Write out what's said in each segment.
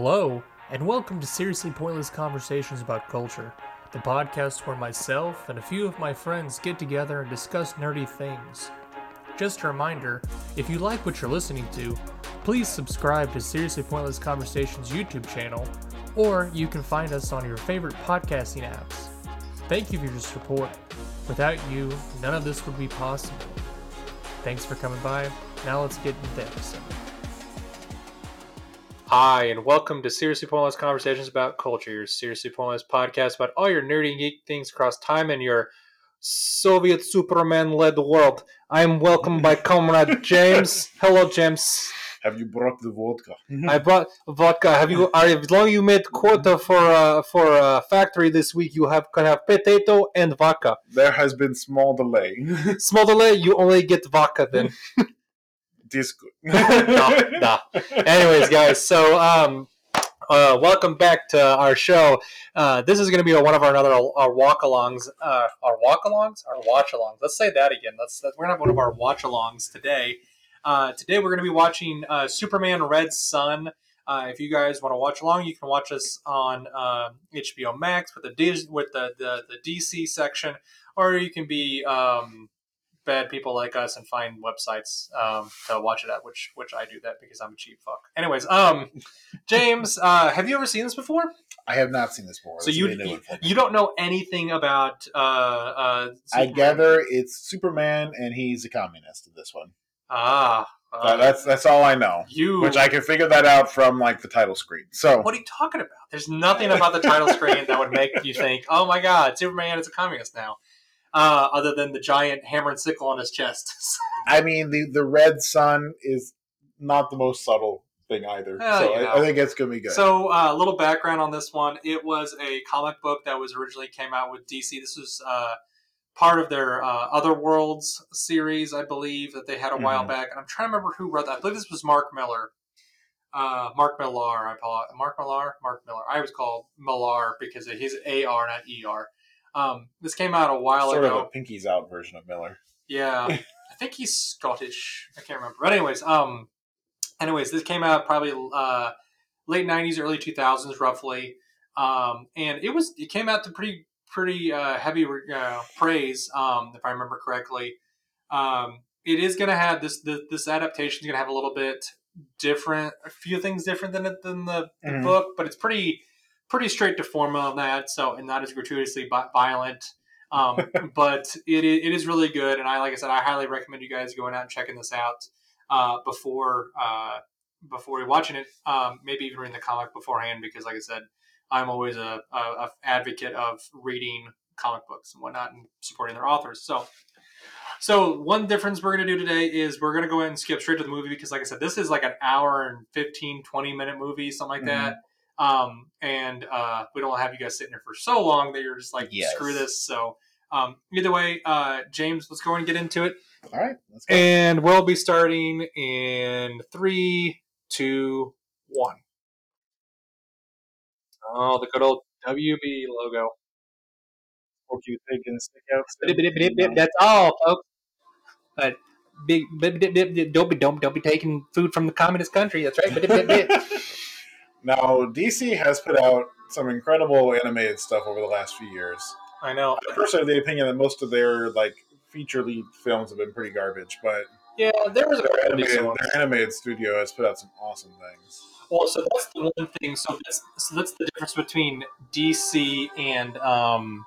Hello, and welcome to Seriously Pointless Conversations about Culture, the podcast where myself and a few of my friends get together and discuss nerdy things. Just a reminder if you like what you're listening to, please subscribe to Seriously Pointless Conversations YouTube channel, or you can find us on your favorite podcasting apps. Thank you for your support. Without you, none of this would be possible. Thanks for coming by. Now let's get into the episode. Hi, and welcome to Seriously Pointless Conversations about Culture, your Seriously Pointless podcast about all your nerdy and geek things across time and your Soviet Superman led world. I am welcomed by Comrade James. Hello, James. Have you brought the vodka? I brought vodka. Have you? Are as long as you made quota for uh, for uh, factory this week, you have can have potato and vodka. There has been small delay. Small delay, you only get vodka then. this good. nah, nah. Anyways, guys, so um, uh, welcome back to our show. Uh, this is going to be one of our another our walk-alongs, uh, our walk-alongs, our watch-alongs. Let's say that again. Let's, we're going to have one of our watch-alongs today. Uh, today we're going to be watching uh, Superman Red Son. Uh, if you guys want to watch along, you can watch us on uh, HBO Max with the with the, the the DC section, or you can be um, bad people like us and find websites um, to watch it at, which which I do that because I'm a cheap fuck. Anyways, um, James, uh, have you ever seen this before? I have not seen this before. So This you will be a new you, one for me. you don't know anything about uh, uh, I gather it's Superman and he's a communist in this one. ah. Uh, that's that's all I know. you Which I can figure that out from like the title screen. So What are you talking about? There's nothing about the title screen that would make you think, "Oh my God, Superman is a communist now," uh, other than the giant hammer and sickle on his chest. I mean the the red sun is not the most subtle thing either. Well, so know. I, I think it's gonna be good. so, uh, a little background on this one: it was a comic book that was originally came out with DC. This was uh, part of their uh, Other Worlds series, I believe, that they had a while Mhm. back. And I'm trying to remember who wrote that. I believe this was Mark Miller. Uh, Mark Millar, I it Mark Millar. Mark Miller. I was called Millar because he's AR, not ER. Um, this came out a while sort ago. of a pinkies out version of Miller. Yeah, I think he's Scottish. I can't remember. But anyways, um, anyways, this came out probably uh, late '90s, early 2000s, roughly. Um, and it was it came out to pretty pretty uh, heavy uh, praise, um, if I remember correctly. Um, it is going to have this this, this adaptation is going to have a little bit different, a few things different than it than the, the Mhm. book, but it's pretty pretty straight to form on that. So and not as gratuitously violent. Um, but it, it is really good, and I like I said, I highly recommend you guys going out and checking this out uh, before uh, before watching it. Um, maybe even reading the comic beforehand, because like I said, I'm always a, a, a advocate of reading comic books and whatnot and supporting their authors. So. So one difference we're going to do today is we're going to go ahead and skip straight to the movie because, like I said, this is like an hour and 15, 20 minute movie, something like that. Um, and uh, we don't have you guys sitting here for so long that you're just like, Yes. screw this. So um, either way, uh, James, let's go and get into it. All right, let's go. And we'll be starting in three, two, one. Oh, the good old WB logo. Fork you think and stick out. still? That's all, folks. But big, don't be, don't, don't be taking food from the communist country. That's right. Now, DC has put out some incredible animated stuff over the last few years. I know. I personally have the opinion that most of their like feature lead films have been pretty garbage, but Yeah, there was a their animated, their animated studio has put out some awesome things. Well, so that's the one thing. So that's so that's the difference between DC and um,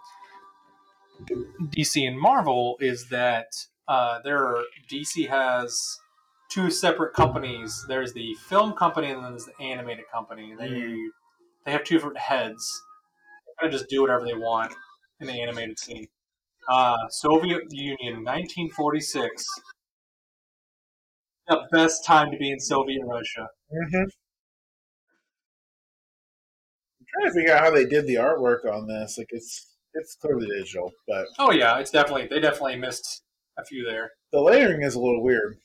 DC and Marvel is that uh, there DC has two separate companies. There's the film company and then there's the animated company. They Mhm. they have two different heads. They kind of just do whatever they want in the animated scene. Uh, Soviet Union, 1946. The best time to be in Soviet Russia. Mm-hmm. I'm trying to figure out how they did the artwork on this. Like it's it's clearly digital, but Oh yeah, it's definitely they definitely missed a few there. the layering is a little weird.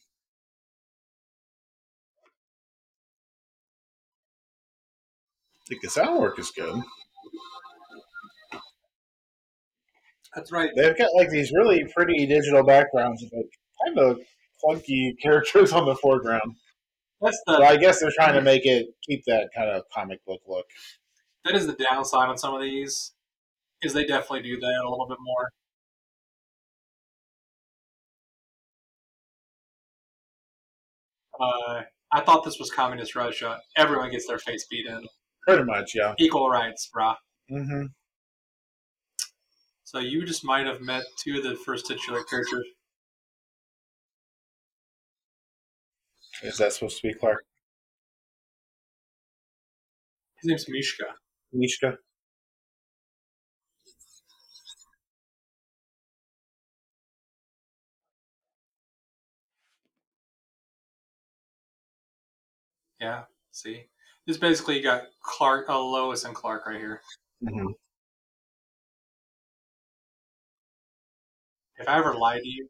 I think the sound work is good. That's right. They've got like these really pretty digital backgrounds with like kind of clunky characters on the foreground. That's the Well, I guess they're trying to make it keep that kind of comic book look. that is the downside on some of these. Is they definitely do that a little bit more. Uh, I thought this was communist Russia. Everyone gets their face beat in. Pretty much, yeah. Equal rights, brah. Mm hmm So you just might have met two of the first titular characters. Is that supposed to be Clark His name's Mishka. Mishka? Yeah, see? This basically you got Clark, uh, Lois and Clark right here. Mm-hmm. If I ever lied to you,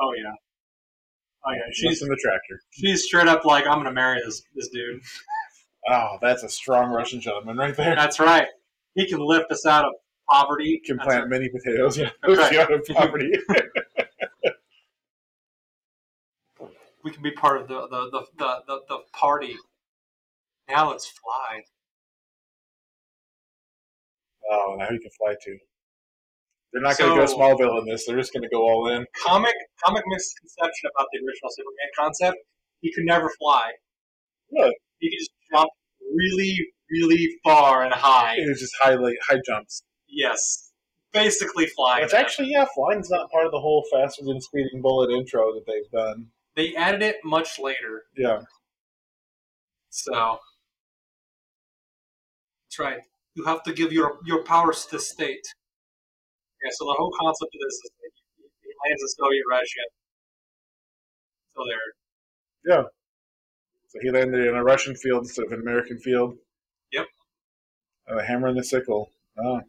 oh yeah, oh yeah, She's she's in the tractor. she's straight up like I'm gonna marry this this dude. Oh, that's a strong Russian gentleman right there. That's right. He can lift us out of poverty. Can That's plant right. many potatoes. Yeah, right. out of poverty. We can be part of the the, the, the, the, the party. Now let's fly. oh, now you can fly too. They're not going to go Smallville in this. They're just going to go all in. Comic comic misconception about the original Superman concept. He could never fly. Really? He could just jump really, really far and high. It was just high, like, high jumps. Yes. Basically flying. It's actually, yeah, flying's not part of the whole faster than speeding bullet intro that they've done. They added it much later. Yeah. So that's right. You have to give your your powers to the state. Yeah. So the whole concept of this is that he he lands in Soviet Russia. So there. Yeah. So he landed in a Russian field instead of an American field. Yep. A hammer and a sickle. Oh.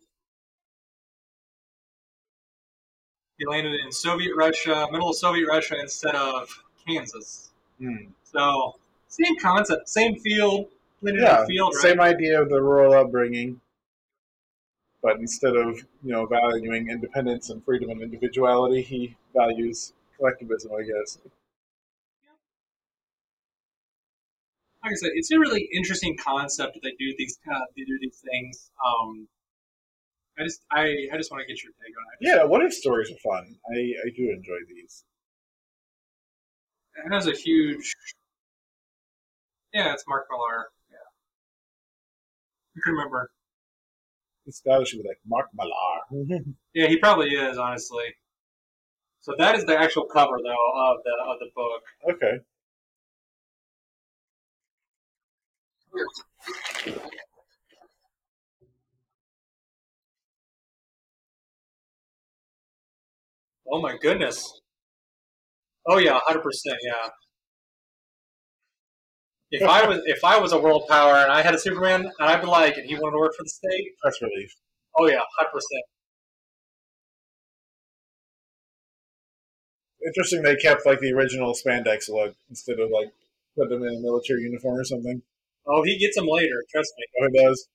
He landed in Soviet Russia, middle of Soviet Russia, instead of Kansas. Hmm. So same concept, same field, Yeah, field, right? same idea of the rural upbringing. But instead of, you know, valuing independence and freedom and individuality, he values collectivism, I guess. like I said, it's a really interesting concept that they do these kind of they do these things. Um, I just I, I just want to get your take on it. Yeah, what if stories are fun? I, I do enjoy these. It has a huge. Yeah, it's Mark Millar. Yeah, I can remember. This guy should be like Mark Millar. Mm-hmm. Yeah, he probably is honestly. So that is the actual cover though of the of the book. okay. Oh my goodness. Oh yeah, hundred percent. Yeah. If I was if I was a world power and I had a Superman and I'd be like, and he wanted to work for the state, Press relief. oh yeah, hundred percent. Interesting they kept like the original spandex look instead of like put them in a military uniform or something. Oh, he gets them later. Trust me. Oh, it does.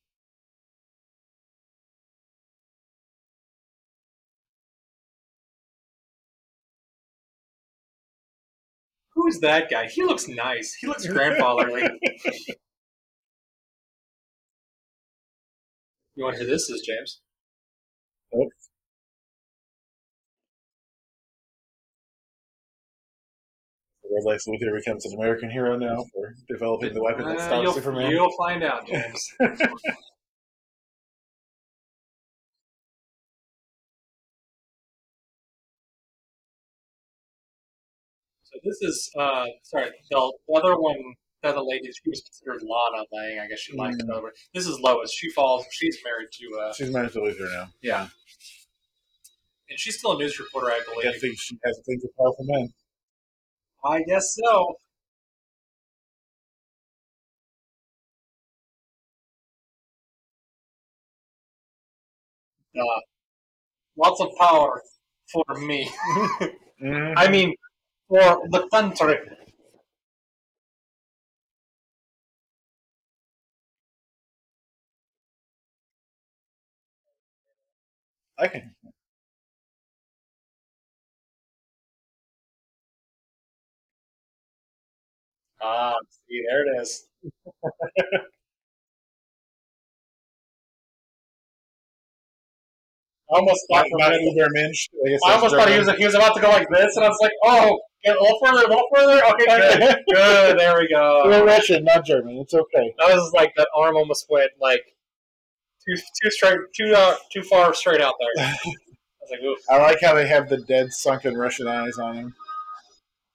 Who's that guy? He looks nice. He looks grandfatherly. you want to hear this, is James? Red Lex Luthor becomes an American hero now for developing the weapon that Uh, stops you'll, Superman. you'll find out, James. this is uh sorry, the, the other one that the other lady she was considered Lana Lang, I guess she liked Mm. over. This is Lois. She falls she's married to uh She's married to Luthor now. yeah. And she's still a news reporter, I believe. I think she has a thing for powerful men. I guess so. Uh, lots of power for me. Mhm. I mean, for the country. Okay. Ah, see, there it is. I almost thought for a Not minute- Uber Mensch. I guess I that's almost thought he was he was about to go like this, and I was like, "Oh, get a little further, a little further." Okay, good, good. There we We're go. Russian, not German. It's okay. That was like that arm almost went like too too straight, too uh, too far straight out there. I was like, "Oof." I like how they have the dead, sunken Russian eyes on him.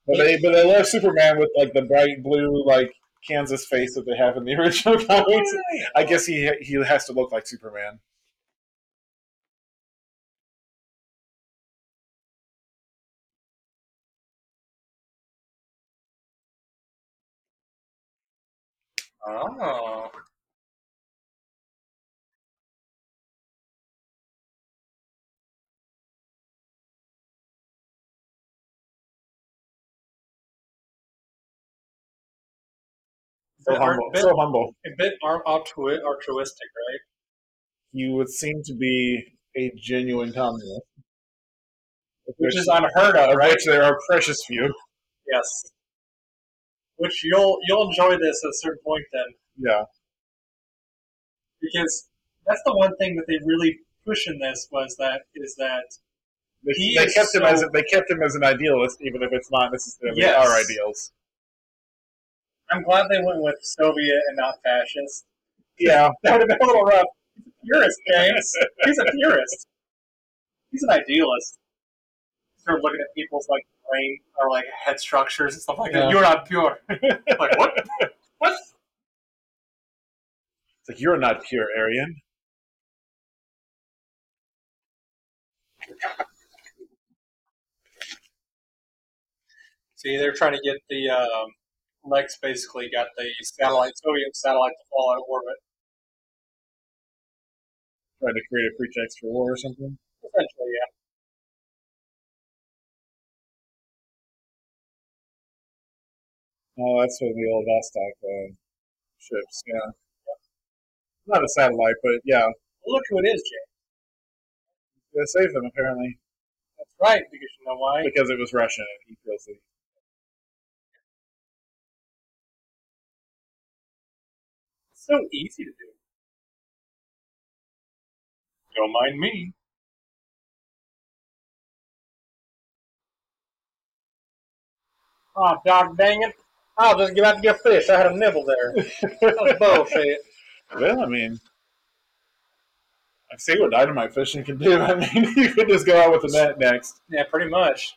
But they, but they love Superman with like the bright blue, like Kansas face that they have in the original comics. I guess he he has to look like Superman. Oh. So humble. bit- So humble. a bit altru- altruistic, right? You would seem to be a genuine communist. Of Which is unheard of, of right? which there are precious few. Yes. Which you'll you'll enjoy this at a certain point then, Yeah. because that's the one thing that they really push in this was that is that They, He they is kept him as a, they kept him as an idealist, even if it's not necessarily Yes. our ideals. I'm glad they went with Soviet and not fascist. Yeah, That would have been a little rough. He's a purist, James. He's a purist. He's an idealist. Start looking at people's like brain or like head structures and stuff like Yeah. that. You're not pure. like what? What? it's like you're not pure Aryan. See, they're trying to get the um, Lex basically got the satellite Soviet satellite to fall out of orbit. Trying to create a pretext for war or something. Essentially, yeah. Oh, that's of the old Vostok uh, ships. Yeah, not a satellite, but yeah, Well, look who it is, Jay. they saved them apparently That's right, because you know why? because it was Russian and he feels that. It's so easy to do. Don't mind me. Oh, dog dang it. I was just about to get fish. I had a nibble there. That was bullshit. Well, I mean, I see what dynamite fishing can do. I mean, you could just go out with a net next. Yeah, pretty much.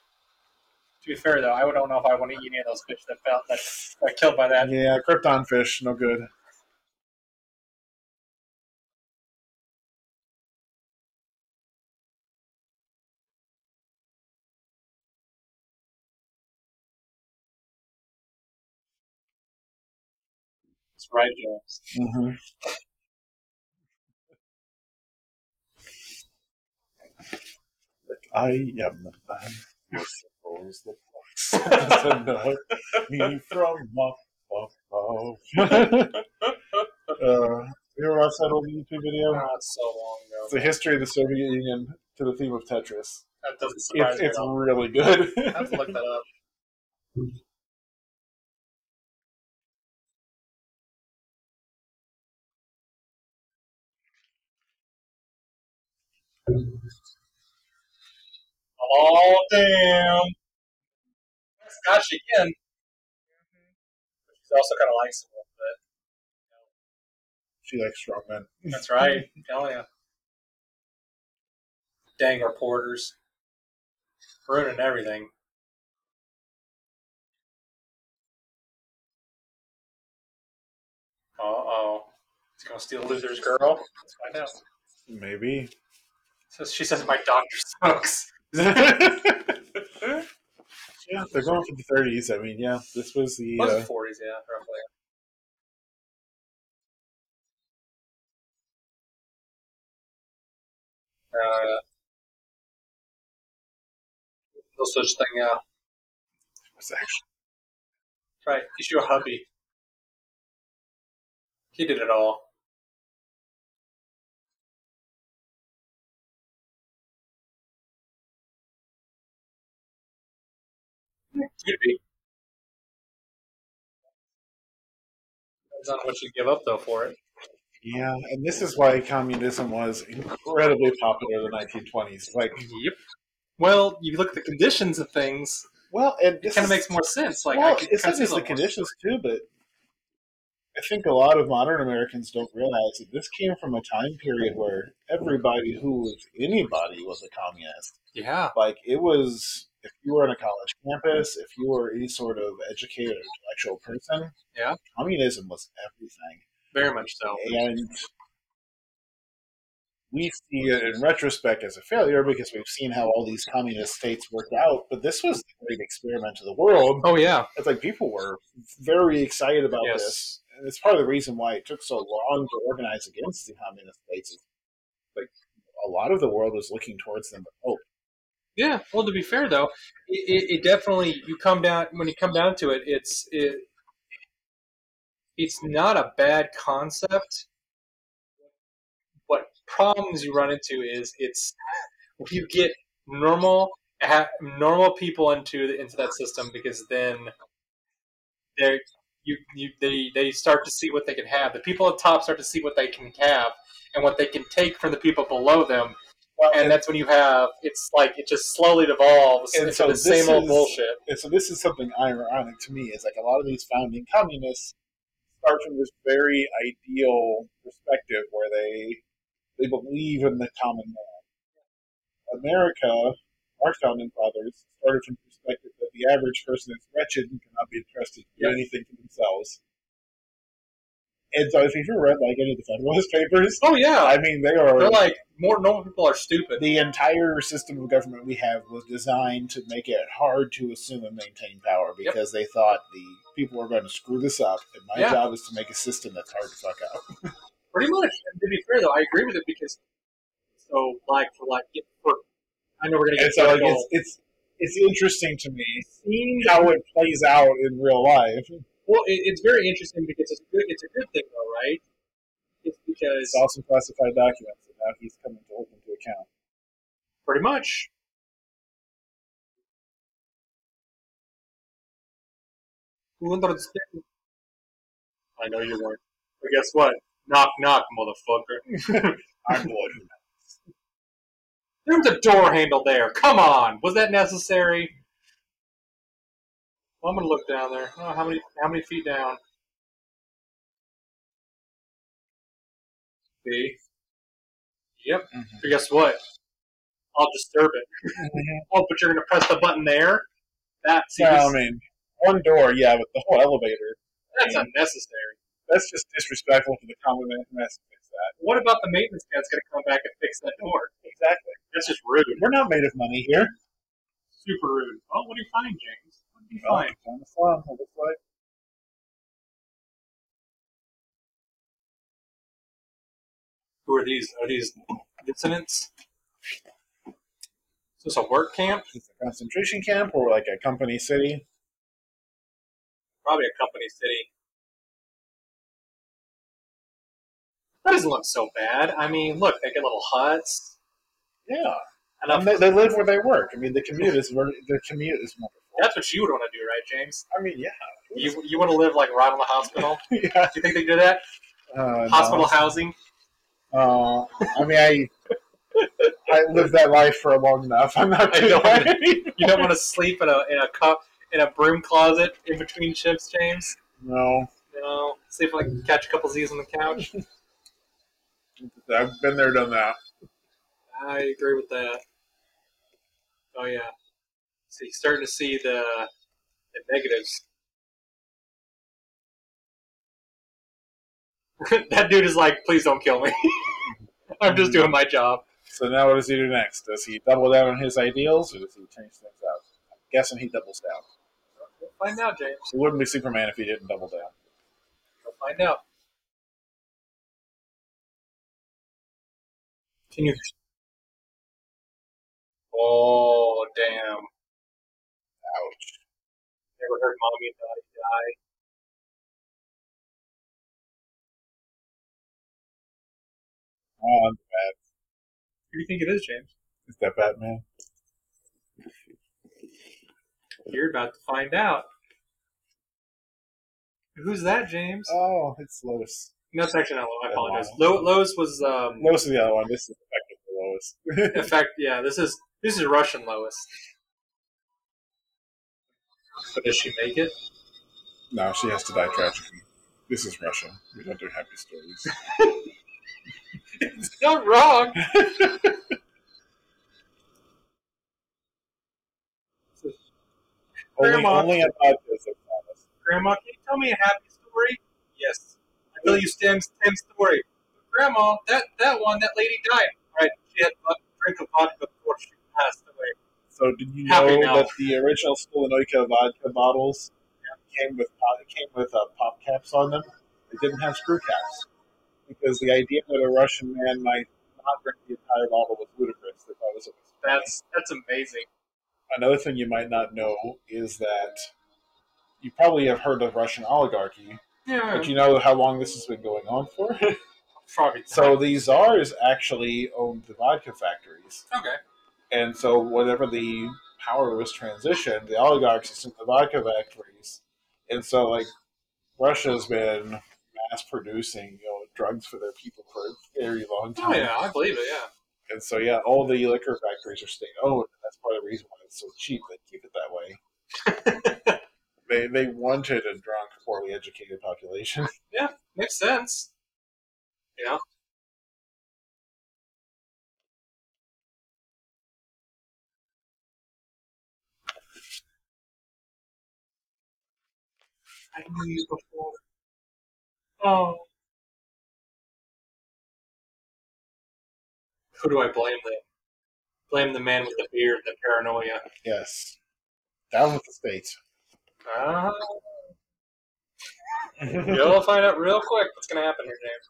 To be fair, though, I don't know if I want to eat any of those fish that felt that got killed by that. Yeah, krypton fish, no good. That's right, James. Mm-hmm. I am the man who suppose the fox to know me from up above. uh, you ever watch that old YouTube video? It's so long It's ago. the history of the Soviet Union to the theme of Tetris. That doesn't surprise It's, me it's really good. I have to look that up. Oh damn! Scotch again. She's also kind of likes him a little bit. she likes strong men. That's right. I'm telling you. Dang reporters. Ruining everything. Uh oh. He's gonna steal Luthor's girl? Let's find out. Maybe. So she says my doctor smokes. yeah, they're going for the 30s. I mean, yeah, this was the. Was Uh, 40s, yeah, roughly. Uh, no such thing, yeah. actually Right, he's your hubby. He did it all. Could be. Depends on what you give up though for it. Yeah, and this is why communism was incredibly popular in the 1920s. Like, Yep. Well, you look at the conditions of things. well, and It kind of makes more sense. Like, I well, it's not just the conditions too, but I think a lot of modern Americans don't realize that this came from a time period where everybody who was anybody was a communist. Yeah. Like it was, if you were on a college campus, if you were any sort of educated or intellectual person, Yeah. communism was everything. Very much so. And we see it in retrospect as a failure because we've seen how all these communist states worked out. But this was the great experiment of the world. Oh yeah. It's like people were very excited about Yes. this. It's part of the reason why it took so long to organize against the communist states. is, Like a lot of the world was looking towards them with oh. hope. Yeah. Well, to be fair though, it, it, it definitely you come down when you come down to it, it's it. It's not a bad concept. What problems you run into is it's you get normal normal people into into that system because then they you, you they they start to see what they can have. The people at top start to see what they can have and what they can take from the people below them Well, and that's when you have it's like it just slowly devolves And into so the same old bullshit. And so this is something ironic to me is like a lot of these founding communists start from this very ideal perspective where they they believe in the common man. America, our founding fathers, started from perspective that the average person is wretched and cannot be trusted to do Yep. anything for themselves. And so if you've ever read like any of the Federalist Papers, Oh yeah, I mean they are they're like more normal people are stupid. the entire system of government we have was designed to make it hard to assume and maintain power because they thought the people were going to screw this up, and my Yeah. job is to make a system that's hard to fuck up. Pretty much. And to be fair though, I agree with it because so like for like get for I know we're gonna And get so like, it's, it's it's interesting to me seeing how it plays out in real life. well, it, it's very interesting because it's good. It's a good thing though, right? It's because It's also classified documents, and now he's coming to hold them to account. pretty much. Who? I know you weren't. But guess what? Knock, knock, motherfucker. I'm the one who There was a door handle there. Come on, was that necessary? Well, I'm gonna look down there. Oh, how many? How many feet down? B. Yep. Mhm. But guess what? I'll disturb it. Oh, but you're gonna press the button there. That see, Well, I mean, one door, yeah, but the whole elevator. that's unnecessary. That's just disrespectful to the common man who has to fix that. What about the maintenance guy's gonna come back and fix that door? Exactly. That's just rude. We're not made of money here. Super rude. Oh, what do you find, James? What do you Well, find? on the slum, it looks like. Who are these? Are these dissidents? Is this a work camp? It's a concentration camp or like a company city. Probably a company city. That doesn't look so bad. I mean, look, they get little huts. Yeah, Enough. and they, they live where they work. I mean, the commute is ver- the commute is wonderful. That's what you would want to do, right, James? I mean, yeah, You you want to live like right on the hospital? do you think they do that? Uh, Hospital no. housing? Uh, I mean, I I lived that life for long enough. I'm not I doing don't that You don't want to sleep in a in a cup in a broom closet in between shifts, James? No, know, see if I can catch a couple Z's on the couch. I've been there, done that. I agree with that. Oh yeah. So you're starting to see the the negatives. that dude is like, please don't kill me. I'm just mm-hmm. doing my job. So now, what does he do next? Does he double down on his ideals, or does he change things up? I'm guessing he doubles down. We'll find out, James. He wouldn't be Superman if he didn't double down. We'll find out. Can you? Oh damn! Ouch. Never heard mommy and daddy die. Oh, that's bad. Who do you think it is, James? is that Batman? You're about to find out. Who's that, James? Oh, it's Lois. No, it's actually not Lois. I apologize. Lana. Lo- Lois was um, Lois is the other one. This is effectively Lois. in fact, yeah. This is this is Russian Lois. But does she make it? no, she has to die tragically. This is Russia. We don't do happy stories. It's not wrong. Grandma. only podcasts, I. Grandma, can you tell me a happy story? Yes. Tell you Tim's Tim's story. Grandma, that that one, that lady died. Right. She had a drink of vodka before she passed away. So, did you Happy know now. that the original Stolanoika vodka bottles came with pop, came with uh, pop caps on them? They didn't have screw caps because the idea that a Russian man might not drink the entire bottle was ludicrous. They thought was a That's that's amazing. another thing you might not know is that you probably have heard of Russian oligarchy, Yeah. but you know how long this has been going on for. Probably. so the czars actually owned the vodka factories. okay. And so, whenever the power was transitioned, the oligarchs assumed the vodka factories. And so, like, Russia's been mass producing, you know, drugs for their people for a very long time. Oh yeah, I believe it. Yeah. And so, yeah, all the liquor factories are state owned. And that's part of the reason why it's so cheap. They keep it that way. they they wanted a drunk, poorly educated population. Yeah, makes sense. Yeah. I knew you before. Oh. Who do I blame then? Blame the man with the beard, the paranoia. yes. Down with the states. Ah. You'll find out real quick what's going to happen here, James.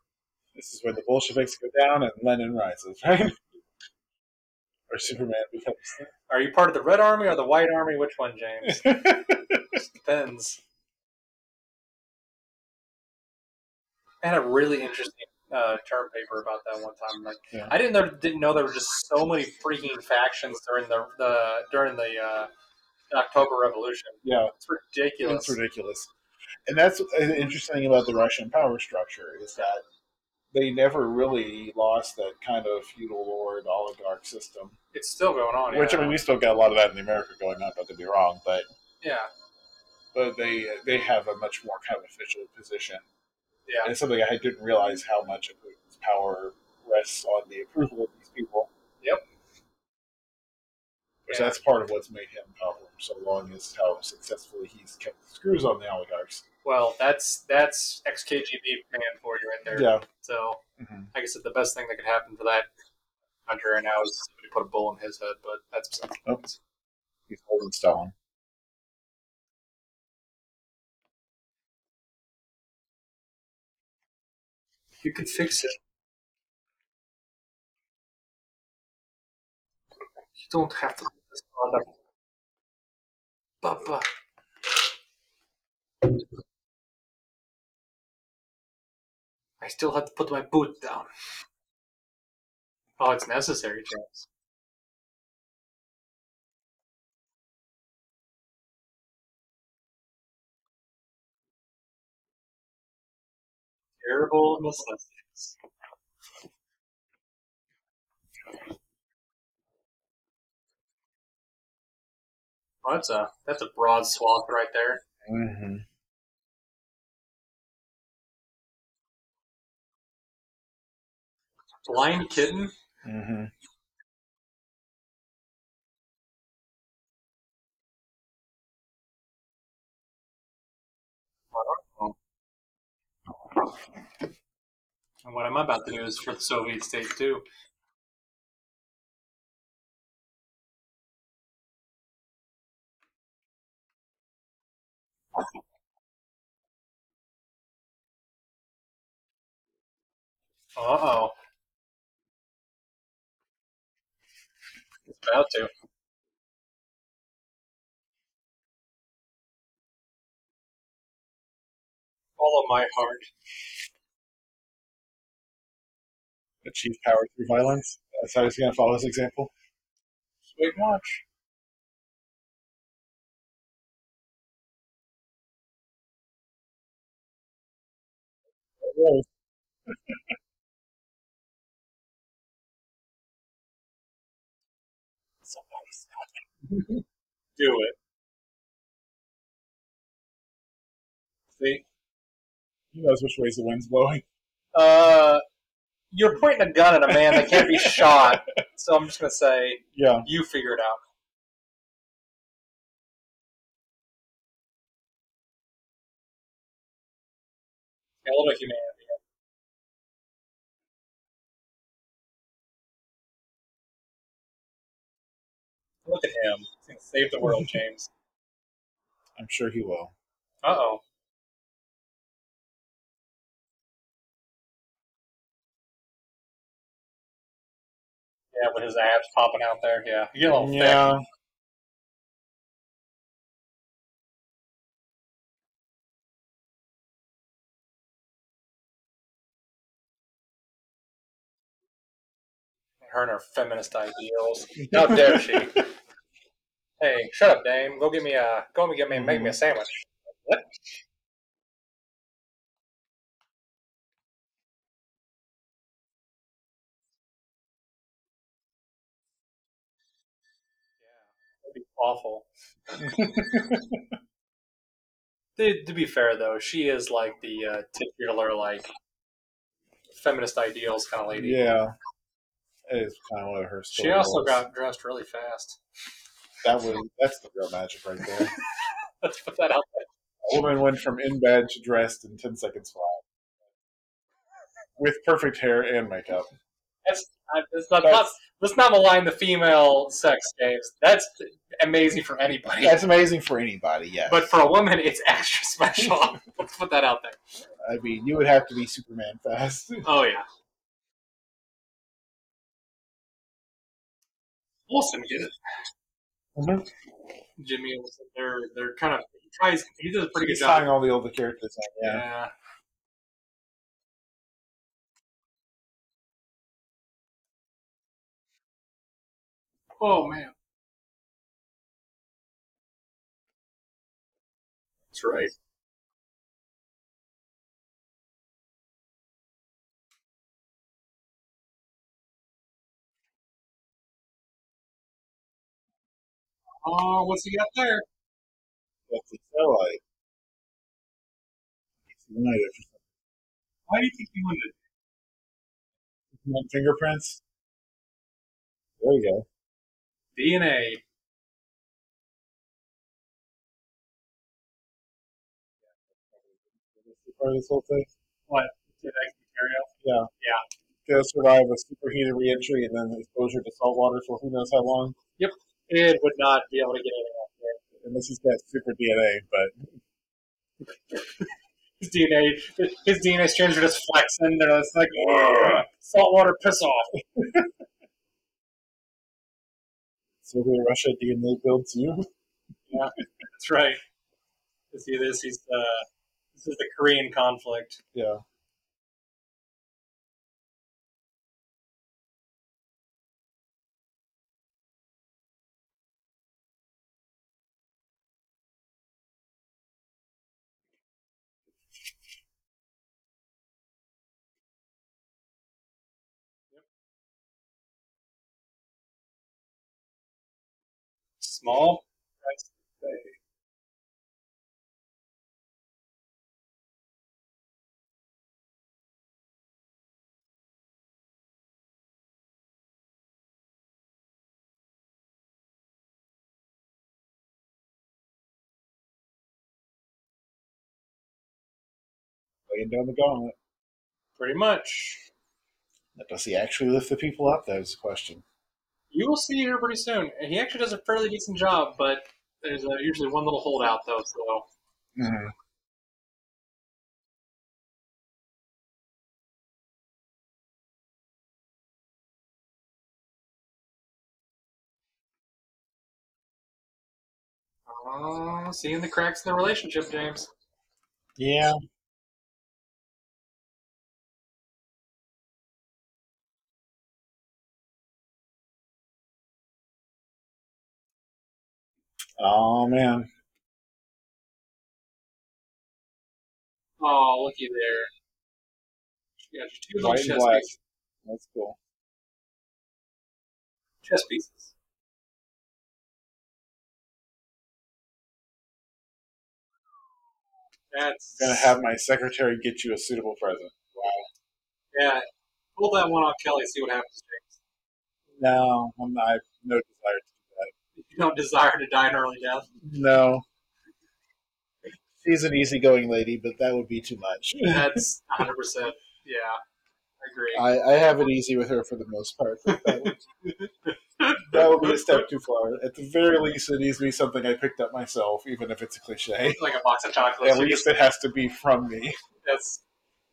This is where the Bolsheviks go down and Lenin rises, right? or Superman becomes. Are you part of the Red Army or the White Army? Which one, James? Depends. I had a really interesting uh, term paper about that one time. Like, Yeah. I didn't know didn't know there were just so many freaking factions during the, the during the uh, October Revolution. Yeah, It's ridiculous. it's ridiculous. And that's an interesting thing about the Russian power structure is that they never really lost that kind of feudal lord oligarch system. It's still going on. Which yeah. I mean, we still got a lot of that in America going on. Don't get me wrong, but yeah, but they they have a much more kind of official position. yeah, And it's something I didn't realize how much of Putin's power rests on the approval of these people. Yep. Which Yeah. that's part of what's made him for so long is how successfully he's kept the screws on the oligarchs. Well, that's that's ex KGB man for you right there. Yeah. So hmm I guess the best thing that could happen for that hunter right now is somebody put a bull in his head, but that's Oh. He's holding Stalin. you can fix it. You don't have to Papa. I still have to put my boot down. Oh, it's necessary, James. Terrible necessities. Oh, that's a that's a broad swath right there. Mm-hmm. Blind kitten. Mm-hmm. And what I'm about to do is for the Soviet state too. Uh oh. It's about to. Follow my heart. Achieve power through violence. That's how he's going to follow his example. Wait and watch. gross. Do it. See? He knows which ways the wind's blowing. Uh, you're pointing a gun at a man that can't be shot. So I'm just gonna say Yeah. you figure it out. Yeah, a little Look at him. He's gonna save the world, James. I'm sure he will. Uh oh. Yeah, with his abs popping out there. Yeah, you get a little thick. Her and her feminist ideals. How dare she? Hey, shut up, Dame. Go get me a go and get me make me a sandwich. What? That'd be awful. to, to be fair, though, she is like the uh, titular like feminist ideals kind of lady. Yeah. Is kind of one of her She also roles. got dressed really fast. that was that's the real magic right there. Let's put that out there. A woman went from in bed to dressed in ten seconds flat. With perfect hair and makeup. That's, I- that's not, not, let's not malign the female sex, James. That's amazing for anybody. That's amazing for anybody, yes. But for a woman, it's extra special. let's put that out there. I mean, you would have to be Superman fast. Oh, yeah. Olsen get it. Mhm. Jimmy Olsen. They're they're kind of he tries he does a pretty good He's job. tying all the older characters in. Yeah. Yeah. Oh man. That's right. Oh, what's he got there? That's the satellite. It's United. Why do you think he wanted You want fingerprints? There you go. DNA? Part of this whole thing. What? Did Genetic material? They'll survive a superheated reentry and then exposure to salt water for who knows how long. It would not be able to get anything off there. Unless he's got super DNA, but His DNA, his DNA strands are just flexing. They're just like, saltwater, piss off. so Soviet Russia DNA builds you. Yeah, that's right. See this, he's uh, this is the Korean conflict. Yeah. Small. price to pay. Laying down the gauntlet. Pretty much. Now, Does he actually lift the people up? That is the question. You will see here pretty soon. And He actually does a fairly decent job, but there's uh, usually one little holdout though. So Mm-hmm. uh, seeing the cracks in the relationship, James. Yeah. Oh man. Oh, looky there. Yeah, just two little White and chess black. pieces. That's cool. Chess pieces. That's gonna have my secretary get you a suitable present. Wow. yeah. Pull that one off, Kelly. See what happens. James. No, I'm not, I have no desire to you don't desire to die an early death. No. She's an easygoing lady, but that would be too much. that's 100. percent Yeah, I agree. I, I have it easy with her for the most part. but That would, that would be a step too far. At the very least, it needs to be something I picked up myself, even if it's a cliche. like a box of chocolates. At least it has to be from me. that's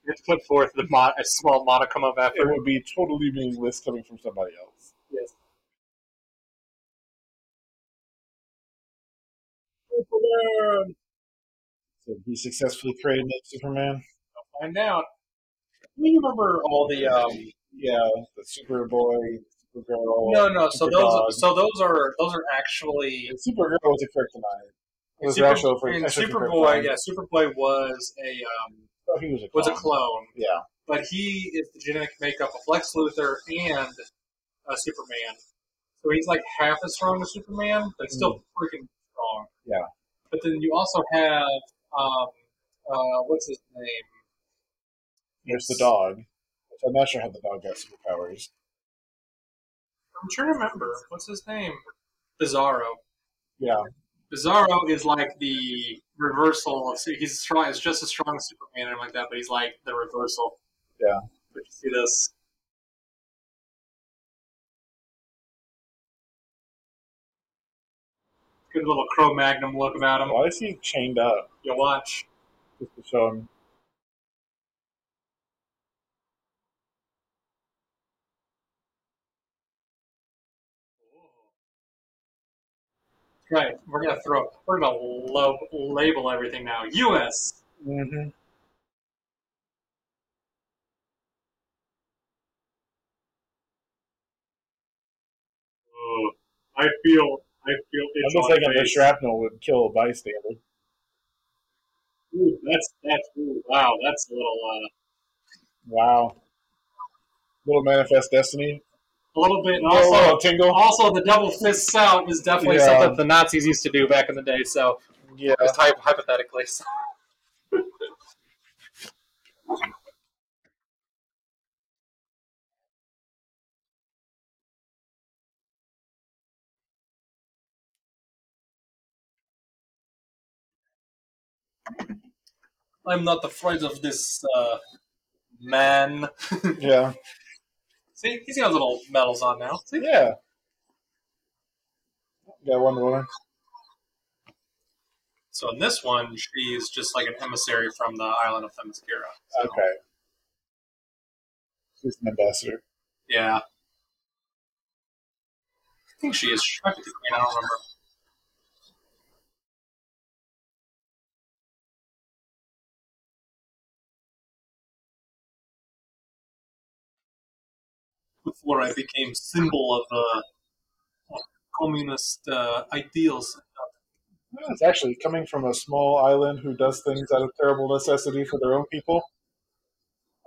you have to put forth the mod, a small modicum of It effort. would be totally meaningless coming from somebody else. So he successfully created Superman. Find out. Do you remember all the um? Yeah, the Superboy, Supergirl. No, no. So Superdog. those, so those are those are actually And Supergirl was a kryptonite. It was Super, actual for Superboy. Yeah, Superboy was a um Oh, he was a was a clone. clone, Yeah, but he is the genetic makeup of Lex Luthor and uh, Superman. So he's like half as strong as Superman, but he's still freaking strong. Yeah. But then you also have um uh what's his name? there's the dog. I'm not sure how the dog got superpowers. I'm trying to remember. What's his name? Bizarro. Yeah, Bizarro is like the reversal of he's strong. It's just as strong as Superman and like that, but he's like the reversal. Yeah. But you see this? Good little Cro-Magnon look about him. why is he chained up? You watch. Just to show him. Right. We're gonna throw. We're gonna lo- label everything now. U.S. Mm-hmm. I feel. I feel. I'm It's just on thinking the shrapnel would kill a bystander. Ooh, that's that's. Ooh, wow. That's a little. Uh, Wow. Little manifest destiny. a little bit. And Oh, also, little tingle. also the double fist out is definitely Yeah. something the Nazis used to do back in the day. So Yeah. just hy- hypothetically. So. I'm not afraid of this uh, man. Yeah. See, he's got little medals on now. See? Yeah. Got Wonder Woman. So in this one, she's just like an emissary from the island of Themyscira. So, Okay. She's an ambassador. Yeah. I think she is. She might be the queen. I don't remember. Before I became symbol of uh, of communist uh, ideals. No, It's actually coming from a small island who does things out of terrible necessity for their own people.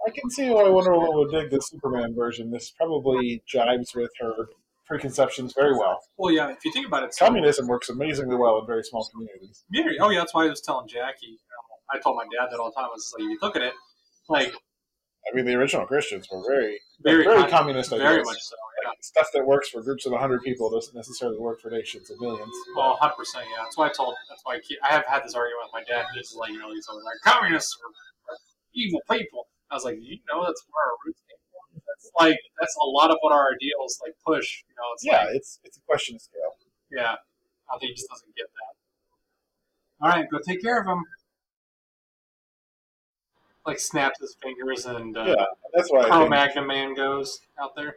I can see why Wonder Woman would dig the Superman version. This probably jives with her preconceptions very well. Well, yeah. If you think about it, so- Communism works amazingly well in very small communities. Yeah, oh yeah, that's why I was telling Jackie. You know, I told my dad that all the time. I was like, you look at it, like I mean, the original Christians were very, very, very, communist ideas. very much so. Yeah. Like, stuff that works for groups of 100 people doesn't necessarily work for nations of millions. Well, hundred percent. Yeah, that's why I told. That's why I, keep, I have had this argument with my dad. He's like, you know, he's always like, communists are, are evil people. I was like, you know, that's where our roots came from. That's like that's a lot of what our ideals like push. You know, it's yeah, like, it's it's a question of scale. yeah. I think he just doesn't get that. All right, go take care of him. Like snaps his fingers and uh, Yeah, that's why Magnum Man goes out there.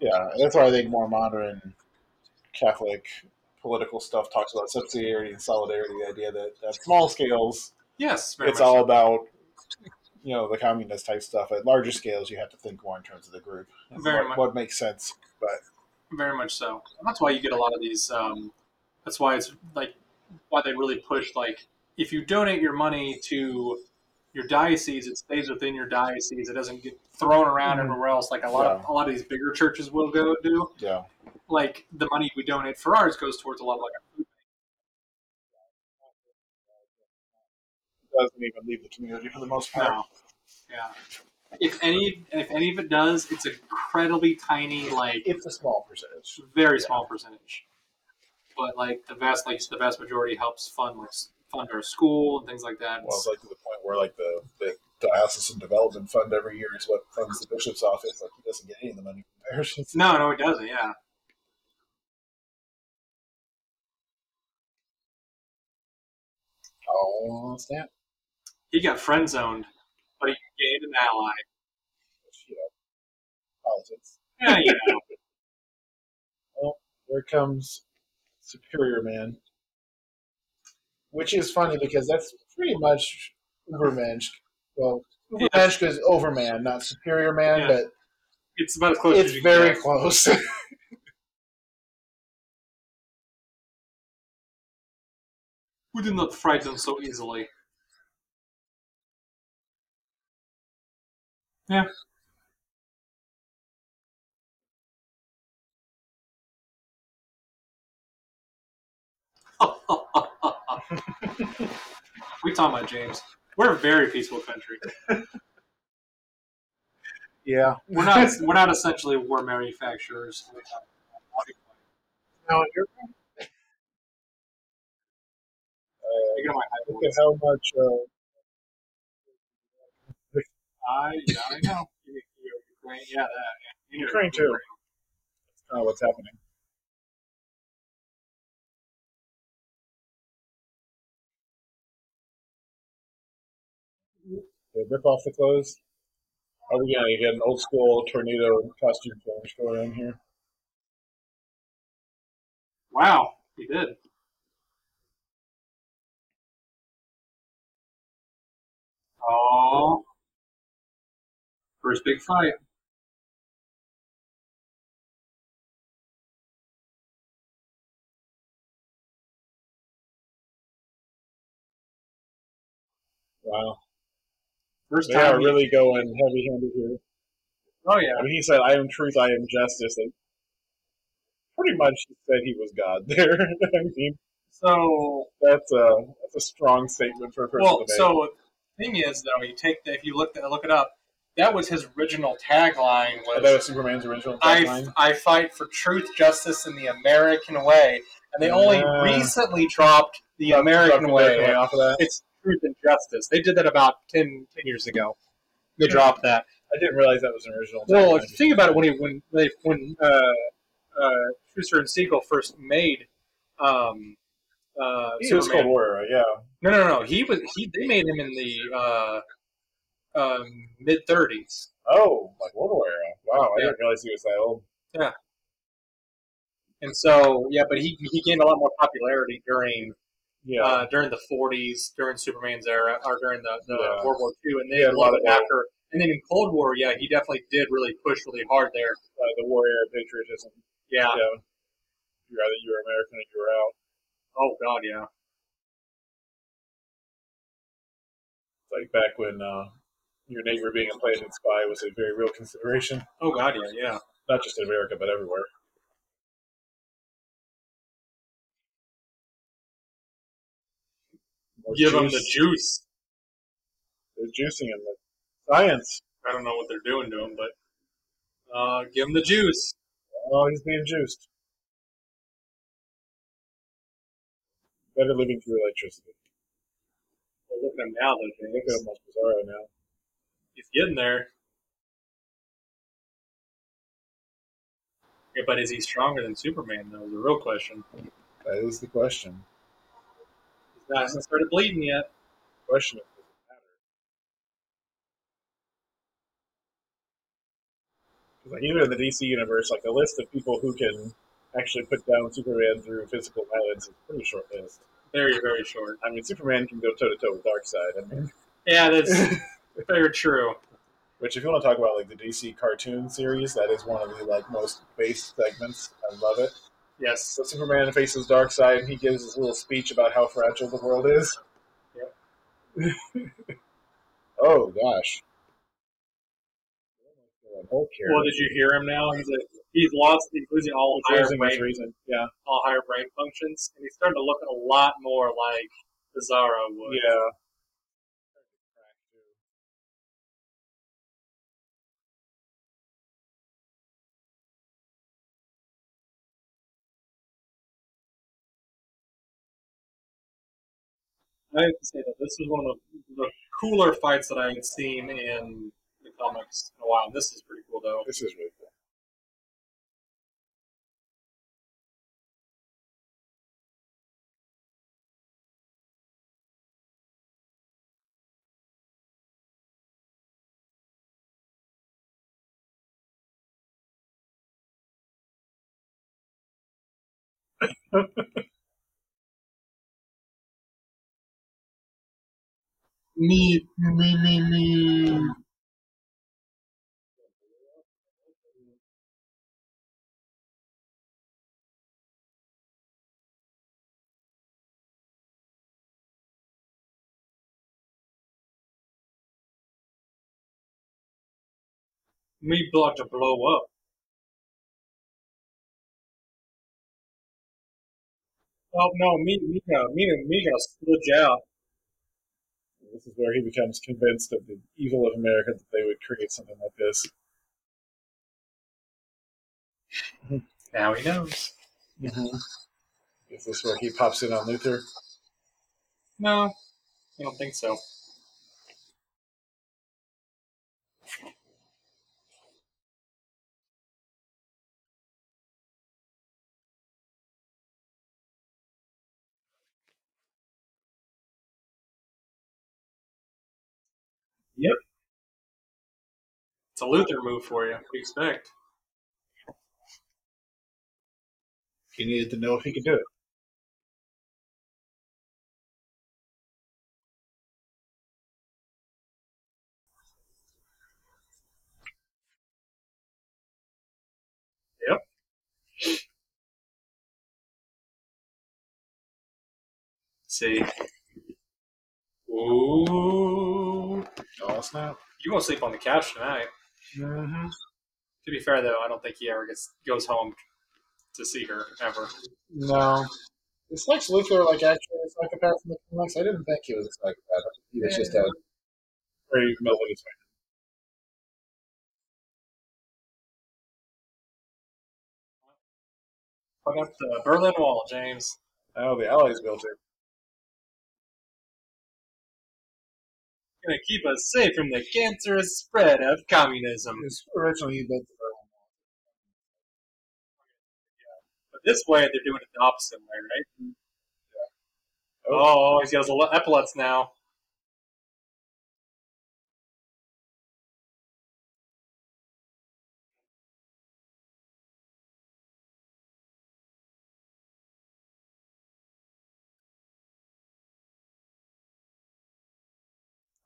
yeah, that's why I think more modern Catholic political stuff talks about subsidiarity and solidarity. The idea that at small scales, Yes, it's all so. about you know the communist type stuff. At larger scales, you have to think more in terms of the group. Very what, much. what makes sense. But Very much so. And that's why you get a lot of these. Um, that's why it's like why they really push like if you donate your money to your diocese, it stays within your diocese. It doesn't get thrown around Mhm. everywhere else like a lot of a lot of these bigger churches will go do. Yeah. Like the money we donate for ours goes towards a lot of like our food. It doesn't even leave the community for the most part. No. Yeah. If any if any of it does, it's incredibly tiny, like It's a small percentage. very small percentage. But like the vast like the vast majority helps fund like fund our school and things like that. Well, it's like to the point where like the, the diocesan development fund every year is what funds the bishop's office. Like he doesn't get any of the money from parishes. no, no, it doesn't. Yeah. Oh, snap! He got friend zoned, but he gained an ally. You know, politics. Yeah, you know. well, There comes Superior Man, which is funny because that's pretty much Ubermensch. Well, Ubermensch is Overman, not Superior Man, Yeah. but It's about as close as it's you very get. close. Who did not frighten so easily? Yeah. we talking about James. We're a very peaceful country. yeah. We're not. we're not essentially war manufacturers. Now, you're, You my look at how much. Uh, I yeah, I know. Ukraine, yeah, that. Yeah. Ukraine, too. kind of what's happening. They rip off the clothes. Are we gonna get an old school tornado costume change going on here? Wow, he did. Oh, first big fight. Wow, First they time. are really going heavy-handed here. oh yeah. I mean, he said, "I am truth, I am justice." And pretty much said he was God there. I mean, So that's a that's a strong statement for a person well, to make. so the thing is though, you take the, if you look look it up, that was his original tagline Oh, was that was Superman's original I, tagline. I fight for truth, justice, and the American way. And they only Yeah. recently dropped the American Dropped way. Off of that. It's truth and justice. They did that about 10, 10 years ago. They dropped that. I didn't realize that was an original. Well, if you think about it, when he, when they, when uh, uh, Shuster and Siegel first made um, uh, he was Cold Superman, War, right? yeah. no, no, no, he was he. They made him in the uh, um, mid thirties. Oh, like World War era. Wow, I Yeah. didn't realize he was that old. Yeah. And so, yeah, but he, he gained a lot more popularity during Yeah, uh, during the 40s, during Superman's era, or during the, the Yeah. World War II, and then had a a lot little of bit after. And then in Cold War, yeah, he definitely did really push really hard there. uh, the war era patriotism. Yeah. Yeah, you either you were American or you were out. Oh God, yeah. It's like back when uh, your neighbor being a planted spy was a very real consideration, Oh God, yeah, yeah. not just in America but everywhere. Give them the juice. juice. They're juicing him. Science. I don't know what they're doing to him, but uh, give him the juice. Oh, he's being juiced. Better living through electricity. Well, look at him now, though, Look at him, much Bizarro now. He's getting there. Yeah, but is he stronger than Superman? Though the real question. That is the question. He's not hasn't started bleeding yet. Question does it matter? 'Cause, like even in the DC universe, like the list of people who can actually put down Superman through physical violence is a pretty short list. Very, very short. I mean, Superman can go toe to toe with Darkseid. I mean, Yeah, that's very true. which if you want to talk about like the DC cartoon series, that is one of the like most base segments. I love it. Yes. So Superman faces Darkseid, and he gives his little speech about how fragile the world is. Yep. oh gosh. Well, did you hear him now? He's a, he's lost, he's losing all He's higher brain, reason. Yeah. all higher brain functions, and he's starting to look a lot more like Bizarro would. Yeah. I have to say that this was one of the, the cooler fights that I had seen in the comics in a while. This is pretty cool, though. This is really cool. Me, me, me, me. Me about to blow up. Oh no, me, me, uh, me, me got sludge out. This is where he becomes convinced of the evil of America that they would create something like this. Now he knows. Mm-hmm. Is this where he pops in on Luthor? No, I don't think so. Yep. It's a Luthor move for you. What do you expect? He needed to know if he could do it. see. Ooh. Oh snap! You won't sleep on the couch tonight. Mm-hmm. To be fair, though, I don't think he ever gets goes home to see her ever. No. Is Lex Luthor like actually a psychopath in the comics? I didn't think he was a psychopath. He was just a very man. Put up the Berlin Wall, James. Oh, the Allies built it. Gonna keep us safe from the cancerous spread of communism. Originally But this way, they're doing it the opposite way, right? Wall. Oh, he's got his epaulets now.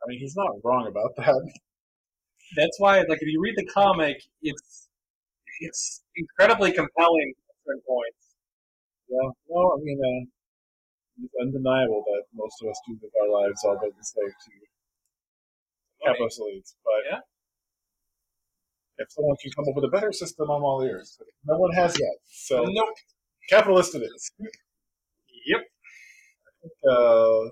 I mean, he's not wrong about that. That's why, like, if you read the comic, it's it's incredibly compelling at certain points. Yeah. No, I mean, uh, it's undeniable that most of us do live our lives all but enslaved to capitalist elites. But Yeah. if someone can come up with a better system, I'm all ears. No one has yet. So Nope. capitalist it is. Yep. Uh,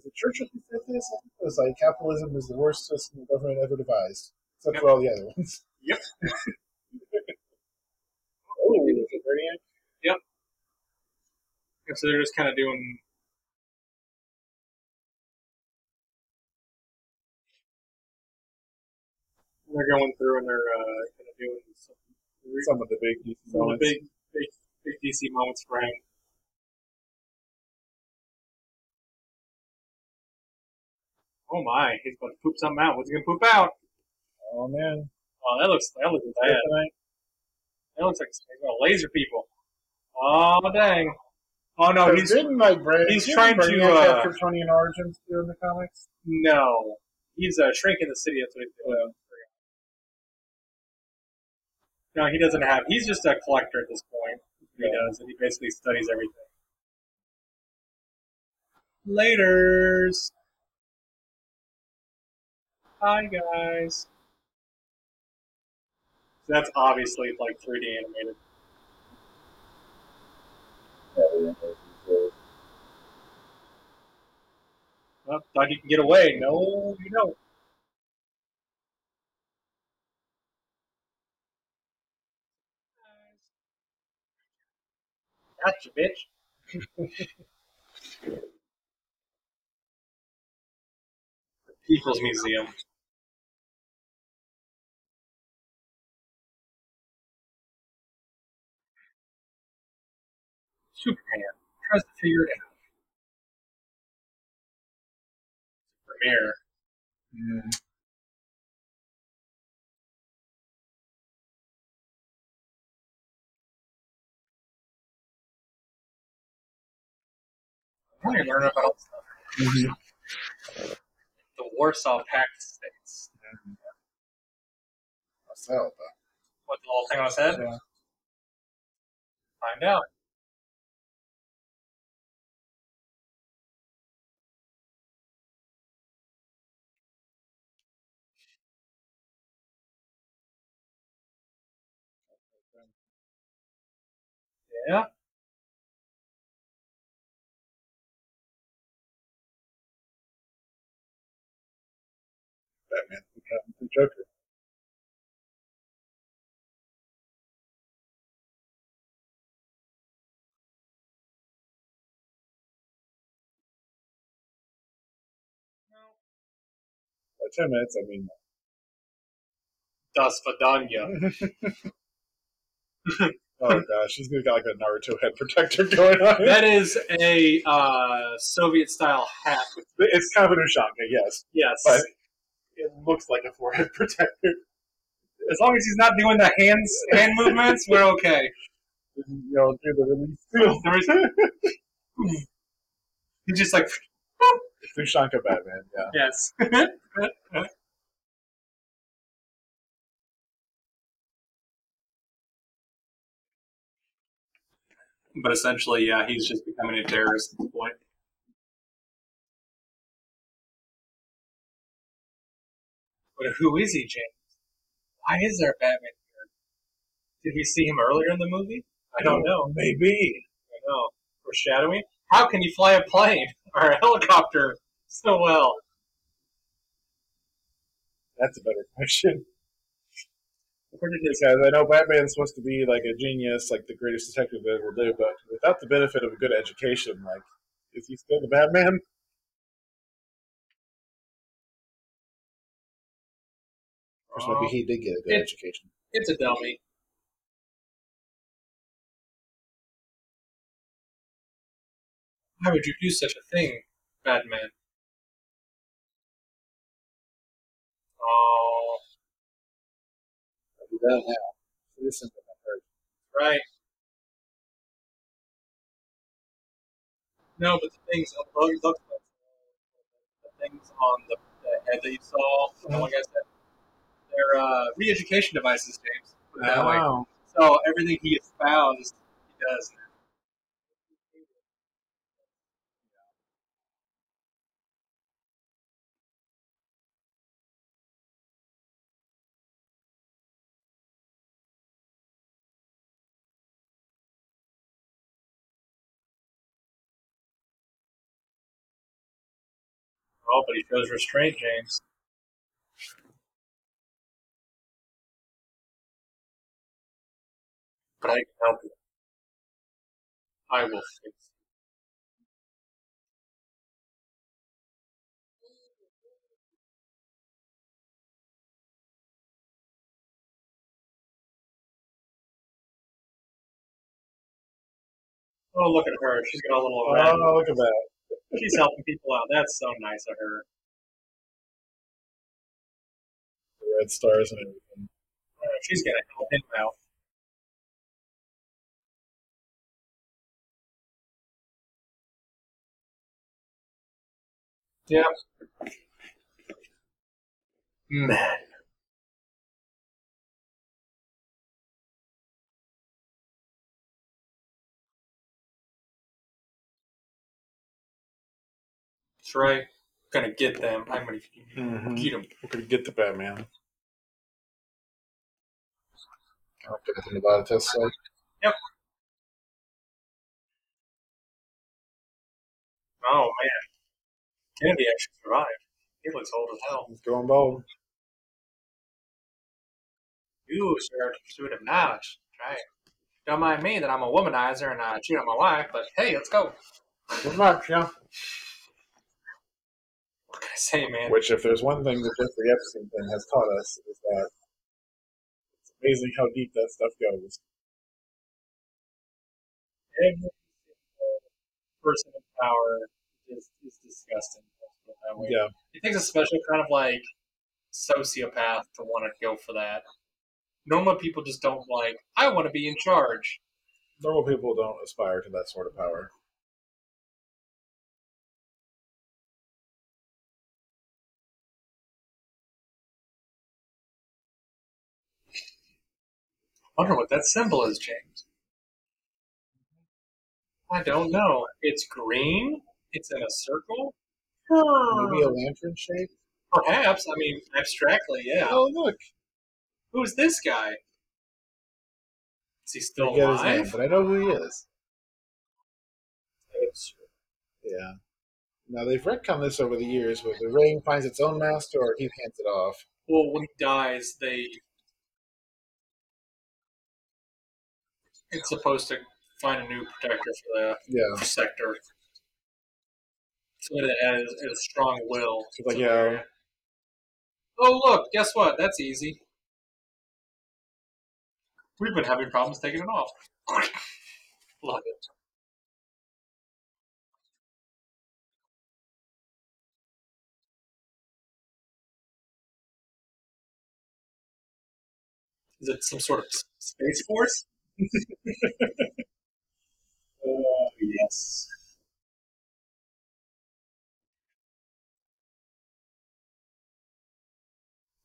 was it Churchill who said this? It was like capitalism is the worst system the government ever devised, except Yep. for all the other ones. Yep. oh, is it Brainiac? And so they're just kind of doing. They're going through and they're uh, kind of doing some, Some of the big DC some of the moments. big, big, big DC moments for him. Oh my, he's going to poop something out. What's he going to poop out? Oh man, Oh, that looks that looks bad. That looks like he's going to laser people. Oh dang! Oh no, So he's didn't like he's trying to, uh, have Kryptonian origins here in the comics. no, he's uh, shrinking the city. That's what he's doing. No, he doesn't have. He's just a collector at this point. He Yeah. does, and he basically studies everything. Later's. Hi guys. That's obviously like 3D animated. Well, thought you can get away. No, you don't. Gotcha, bitch. People's Museum. Superman tries to figure it out. Premiere. Yeah. I want to learn about stuff. The Warsaw Pact states. Mm-hmm. Myself. Uh, what the whole thing I said? Yeah. Find out. Yeah. Batman become the Joker. By ten minutes, I mean. Das Vidanya. Oh gosh, he's gonna got like a Naruto head protector going on. That is a uh, Soviet style hat. it's kind of an Ushanka, yes, Yes. but it looks like a forehead protector. as long as he's not doing the hands hand movements, we're okay. You know, do the release. He's just like It's Ushanka Batman, yeah. yes. But essentially, yeah, he's just becoming a terrorist at this point. But who is he, James? Why is there a Batman here? Did we see him earlier in the movie? I don't know. Maybe. I know. Foreshadowing? How can you fly a plane or a helicopter so well? That's a better question. Did his I know Batman's supposed to be like a genius, like the greatest detective that ever lived, but without the benefit of a good education, like, is he still the Batman? Or maybe he did get a good It- education. It's a dummy. Why would you do such a thing, Batman? Oh, He does now. Citizens of Earth. right. No, but the things on the look, the things on the, the head that you saw, the one guy said, they're uh, re-education devices, James. Put it that way. So everything he espoused, he does. Oh, but he shows restraint, James. But I can help you. I will fix. Oh, look at her. She's got a little. Oh, look at that. She's helping people out. That's so nice of her. The red stars and everything. Uh, She's gonna help him out. Yeah. Man. That's right. gonna get them. I'm gonna Mm-hmm. get them. We're gonna get the Batman. I don't get anything about it. That's like Oh man, Kennedy actually survived. He looks old as hell. he's going bald. You, sir, shoot him now. Right. Don't mind me that I'm a womanizer and I cheat on my wife, but hey, let's go. Pretty much, yeah. What can I say, man? Which, if there's one thing the Jeffrey Epstein thing has taught us, is that it's amazing how deep that stuff goes. Every person in power is, is disgusting. let's put it that way. Yeah. It takes a special kind of like sociopath to want to go for that. Normal people just don't like. I want to be in charge. Normal people don't aspire to that sort of power. Wonder what that symbol is, James. I don't know. It's green. It's in a circle. Maybe a lantern shape? Perhaps. I mean, abstractly, yeah. Oh, look. Who's this guy? Is he still I his name, alive? but I know who he is. Yeah. Now, they've retconned this over the years, but the ring finds its own master or he hands it off. Well, when he dies, they. It's supposed to find a new protector for the Yeah. sector. Somebody that has, has a strong will. Like, yeah. Oh, look, guess what? That's easy. We've been having problems taking it off. Love it. Is it some sort of space force? Uh, yes.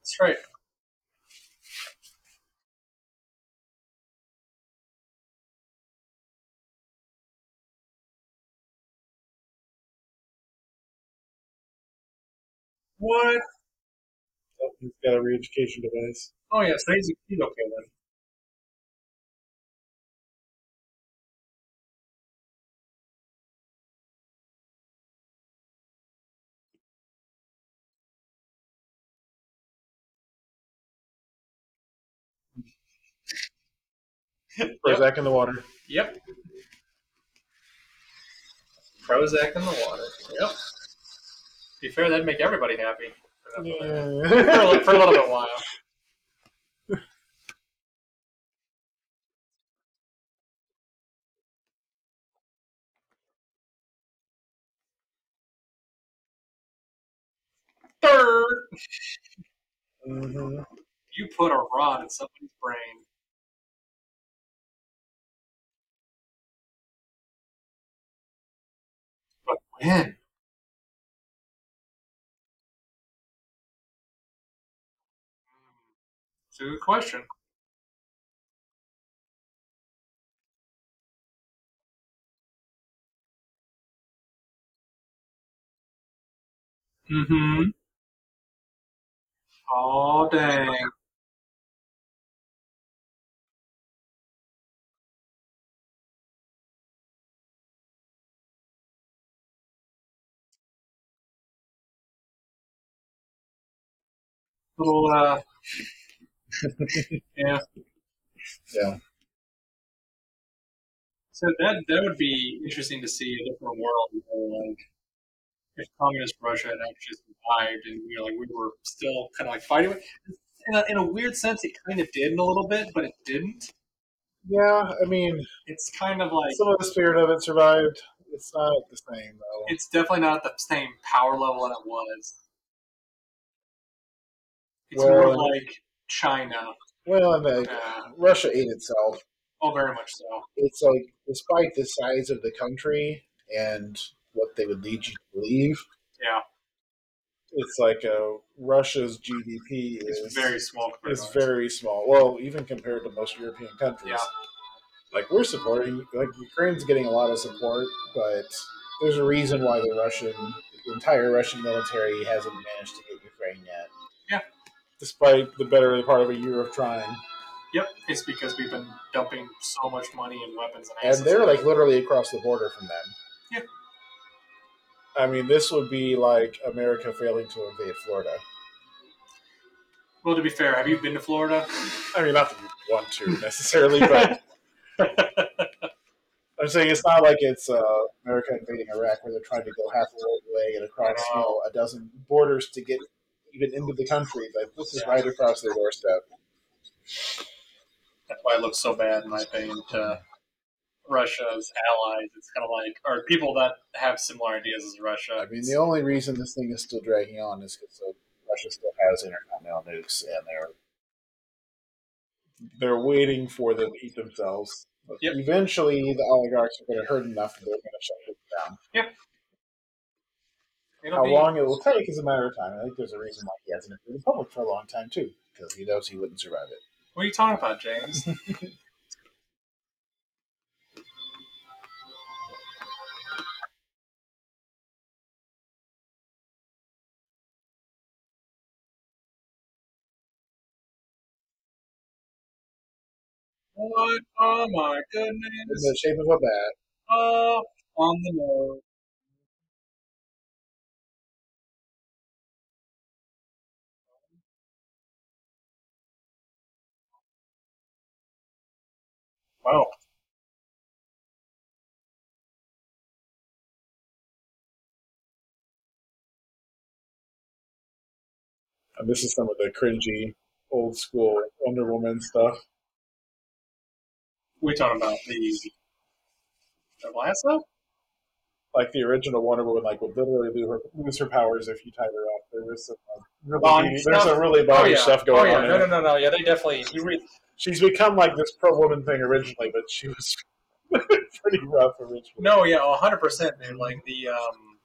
That's right. What? Oh, he's got a re-education device. Oh yeah, so he's, he's okay then. Yep. Prozac in the water. Yep. Prozac in the water. Yep. To be fair, that'd make everybody happy. For, that- for, a, Yeah. for a little bit while. Third, hmm you put a rod in somebody's brain. When? It's a good question. Mm-hmm. Oh dang. Little uh yeah. Yeah. So that that would be interesting to see a different world where like if communist Russia had actually survived and you know like we were still kind of like fighting with in a, in a weird sense it kind of did in a little bit but it didn't Yeah, I mean, it's kind of like some of the spirit of it survived. It's not the same, though. it's definitely not at the same power level that it was it's more like China Well, and uh, uh, Russia ate itself. oh very much so It's like, despite the size of the country and what they would lead you to believe, yeah it's like uh, Russia's GDP it's is very small compared is to ours. very small. Well, even compared to most European countries. Yeah. Like we're supporting, like Ukraine's getting a lot of support, but there's a reason why the Russian, the entire Russian military hasn't managed to get Ukraine yet. Despite the better part of a year of trying. Yep, it's because we've been dumping so much money and weapons and And they're like literally across the border from them. Yeah. I mean, this would be like America failing to invade Florida. well, to be fair, have you been to Florida? I mean, not that you want to necessarily, but I'm saying it's not like it's uh, America invading Iraq where they're trying to go half a world away and across you know, a dozen borders to get even into the country. But this is right across their doorstep. That's why it looks so bad, in my opinion, to Russia's allies. It's kind of like, or people that have similar ideas as Russia. I mean, the only reason this thing is still dragging on is because uh, Russia still has intercontinental nukes, and they're they're waiting for them to eat themselves. Yep. Eventually, the oligarchs are going to hurt enough that they're going to shut it down. It'll How be- long it will take is a matter of time. I think there's a reason why he hasn't been in public for a long time too, because he knows he wouldn't survive it. What are you talking about, James? what? Oh my goodness! In the shape of a bat. Oh, on the nose. Wow. And this is some of the cringy, old school Wonder Woman stuff. We talking about the the lasso? Like the original Wonder Woman, like would literally lose her, lose her powers if you tied her up. There was some uh, really there's some stuff? really body yeah. stuff going oh, yeah. on. No, no, no, no. Yeah, they definitely. You read. She's become like this pro woman thing originally, but she was pretty rough originally. No, yeah, hundred percent, man. Like the um,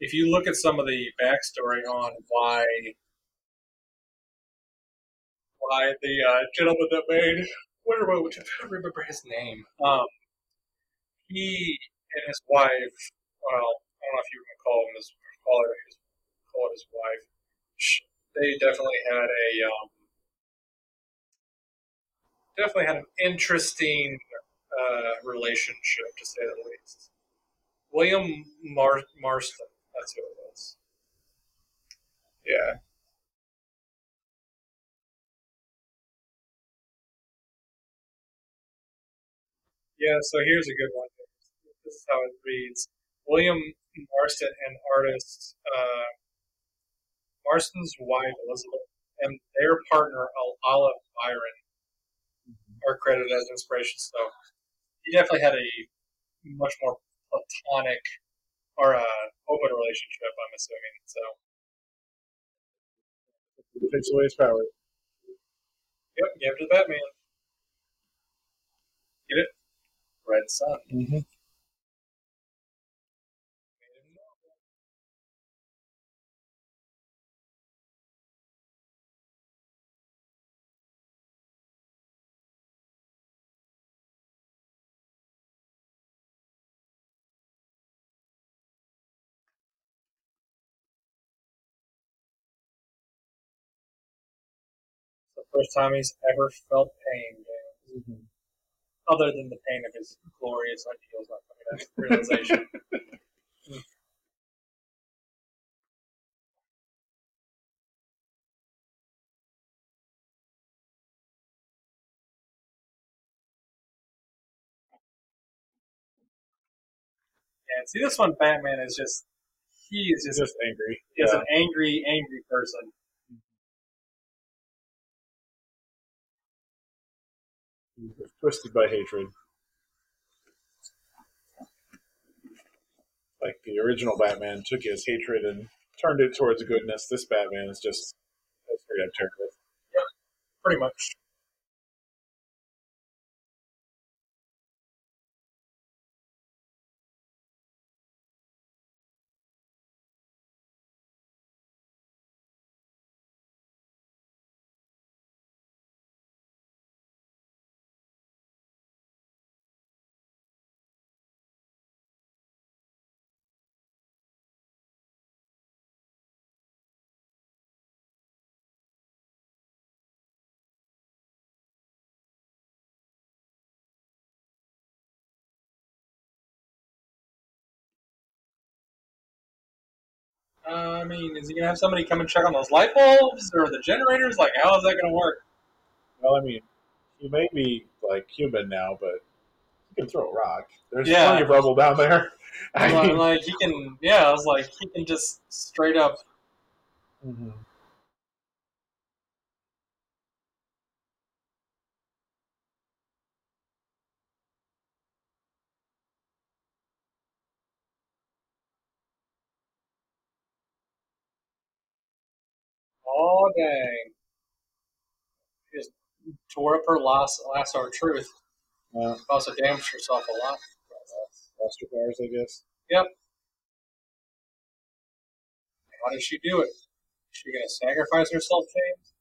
if you look at some of the backstory on why why the uh, gentleman that made Wonder Woman, which I don't remember his name, um, he and his wife. Well, I don't know if you can call him his call her his call it his wife. They definitely had a um, definitely had an interesting uh, relationship, to say the least. William Mar- Marston, that's who it was. Yeah. Yeah, so here's a good one. This is how it reads. William Marston an artist uh, Marston's wife Elizabeth and their partner Olive Byron are credited as inspiration. So he definitely had a much more platonic or uh, open relationship. I'm assuming. So It takes away his power. yep, give it to the Batman. Get it? Red Sun. Mm-hmm. First time he's ever felt pain. James. Mm-hmm. Other than the pain of his glorious ideals not coming to realization. Yeah, see, this one, Batman is just, he is He's just, just angry. he is Yeah. an angry, angry person. Twisted by hatred. Like the original Batman took his hatred and turned it towards goodness. This Batman is just that's very unterrible. Pretty much. Uh, I mean, is he gonna have somebody come and check on those light bulbs or the generators? Like, how is that gonna work? Well, I mean, he may be like human now, but he can throw a rock. There's Yeah. plenty of rubble down there. I mean, like he can, yeah. I was like, he can just straight up. mhm. Oh dang! Just tore up her last lasso of truth. Uh, Also damaged herself a lot. Lost her bars, I guess. Yep. How did she do it? Is she gonna sacrifice herself, James?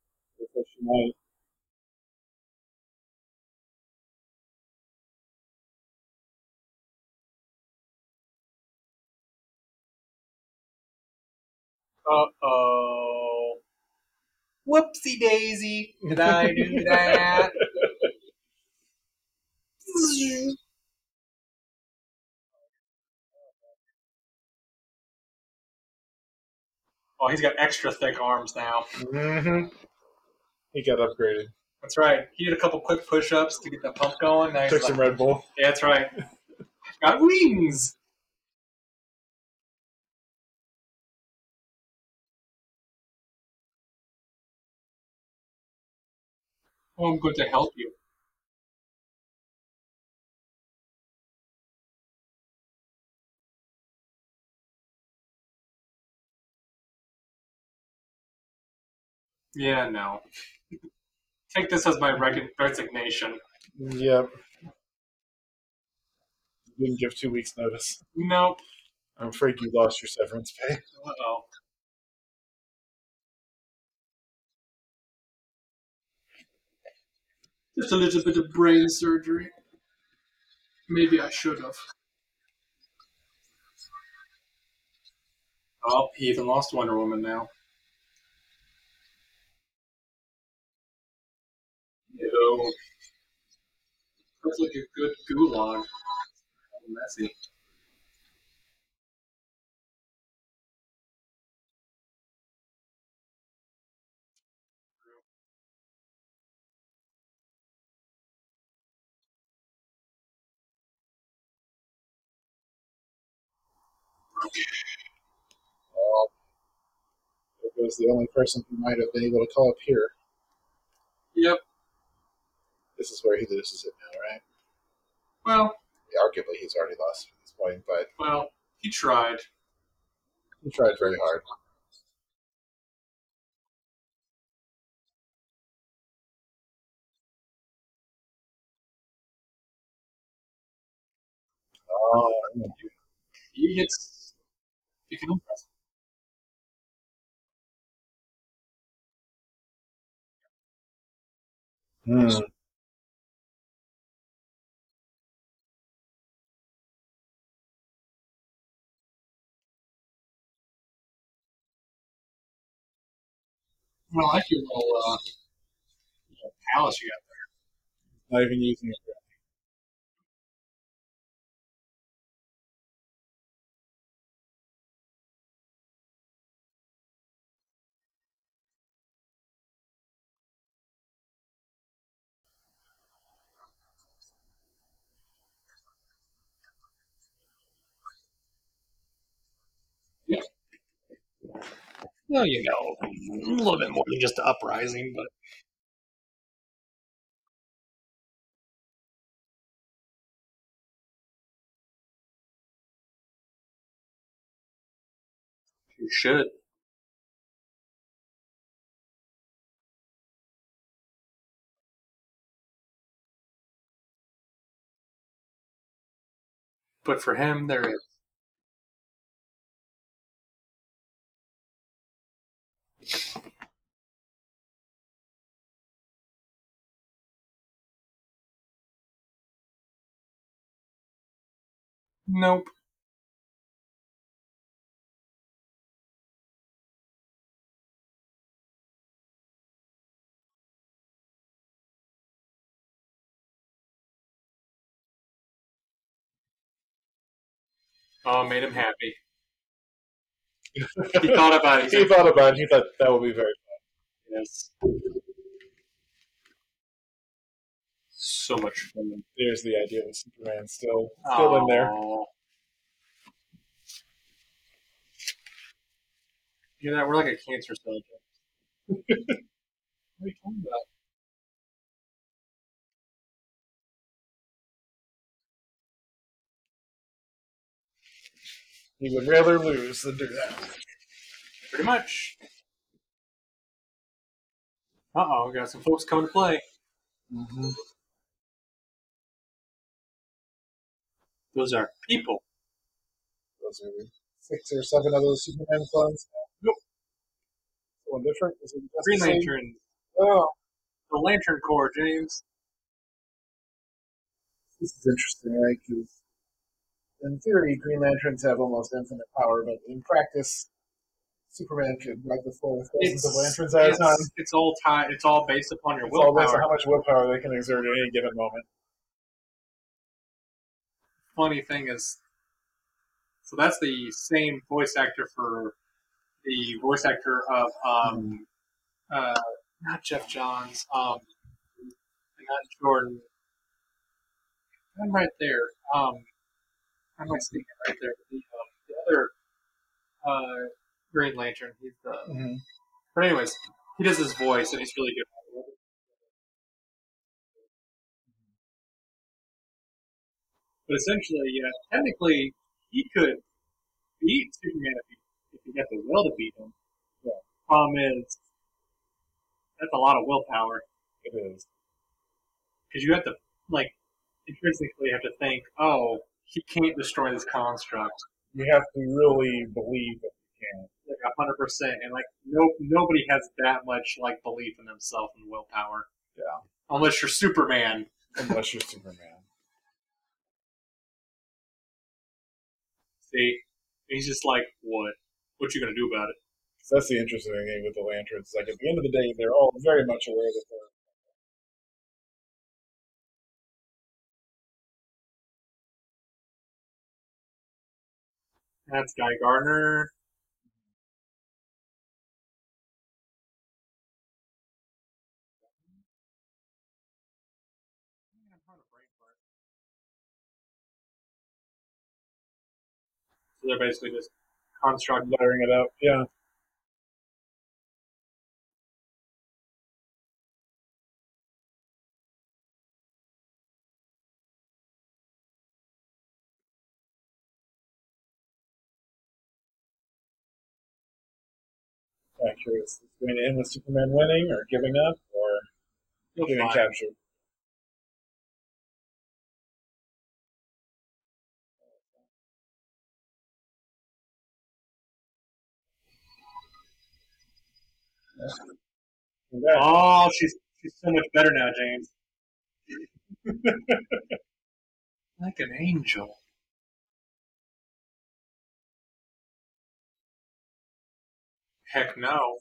Like she might. Uh oh. Whoopsie daisy. Did I do that? oh, he's got extra thick arms now. Mm-hmm. He got upgraded. That's right. He did a couple quick push ups to get the pump going. Now Took like, some Red Bull. yeah, that's right. got wings. Oh, I'm going to help you. Yeah, no. Take this as my resignation. Yep. Didn't give two weeks' notice. Nope. I'm afraid you lost your severance pay. Uh oh. Just a little bit of brain surgery. Maybe I should have. Oh, he even lost Wonder Woman now. No. Looks like a good gulag. Messy. Well, there goes the only person who might have been able to call up here. Yep. This is where he loses it now, right? Well, Arguably, he's already lost at this point, but well, he tried. he tried very hard. Oh, He gets. He can impress. hmm. I like your little uh, palace you got. There. Not even using it. Well, you know, a little bit more than just the uprising, but you should. But for him, there is. Nope. Oh, made him happy. He thought about it. he thought about it. He thought that would be very. Fun. Yes. So much fun. There's the idea of Superman still still in there. You know, we're like a cancer cell. what are you talking about? He would rather lose than do that. Pretty much. Uh oh, we got some folks coming to play. Mm-hmm. Those are people. Those are six or seven of those Superman clones. Nope. One different. Is it Green? Lantern. Oh, The Lantern Corps, James. this is interesting, right? Because in theory, Green Lanterns have almost infinite power, but in practice, Superman could wipe the floor with thousands of lanterns at a it's, time. it's all tied. It's all based upon your It's all based on willpower. how much willpower they can exert at any given moment. Funny thing is, so that's the same voice actor for the voice actor of um, uh, not Geoff Johns, um, not Jordan. I'm right there. Um, I'm not speaking right there. The, um, the other uh, Green Lantern. He's the. Mm-hmm. But anyways, he does his voice, and he's really good. But essentially, yeah, technically, he could beat Superman if he, if he got the will to beat him. Yeah. Problem is, that's a lot of willpower It is. because you have to like intrinsically have to think, oh, he can't destroy this construct You have to really believe that you can. like a hundred percent, and like no nobody has that much like belief in themselves and willpower. Yeah. Unless you're Superman. Unless you're Superman. See, he's just like, what? What you gonna do about it? So that's the interesting thing with the lanterns. Like at the end of the day, they're all very much aware that That's Guy Gardner. So they're basically just construct. lettering it out. Yeah. Kind of curious. Is it going to end with Superman winning or giving up or You'll getting find. captured? Oh, she's she's so much better now, James. like an angel. Heck no.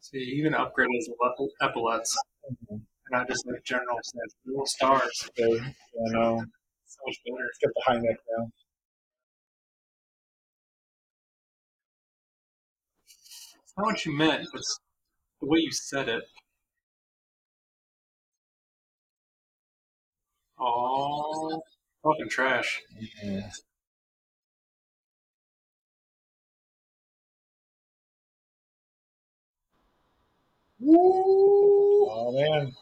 See, even upgraded his level- epaulets, Mhm. not just like general sense, little stars. So, I know. So much better. Got the high neck now. Not know what you meant, but it's the way you said it. Oh, fucking trash. Oh man.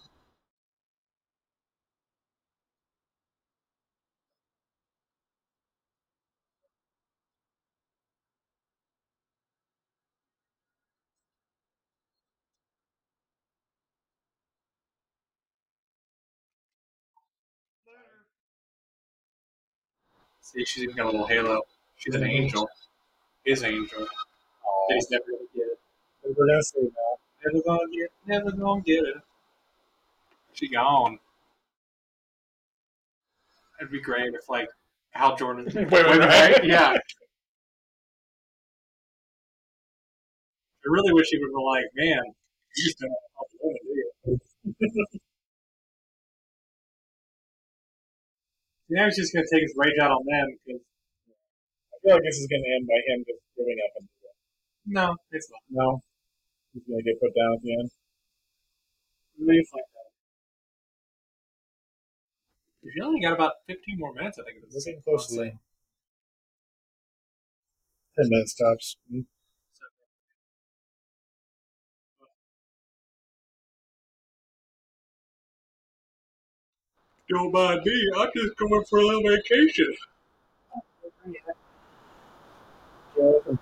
See, she's even got a little halo. She's an angel. His angel. Oh, He's never gonna get it. we're gonna say now. Never gonna get. Never gonna get it. She gone. It'd be great if like Hal Jordan. Wait, wait, wait. Yeah. I really wish he would have like, man, you just don't know how to win, do you? Now he's just gonna take his rage out on them because I feel like this is going to end by him just giving up. And no, it's not. no, he's going to get put down at the end. Really find out. You only got about 15 more minutes, I think. of We're this. getting close to the ten minutes tops. Don't mind me. I'm just going for a little vacation. Going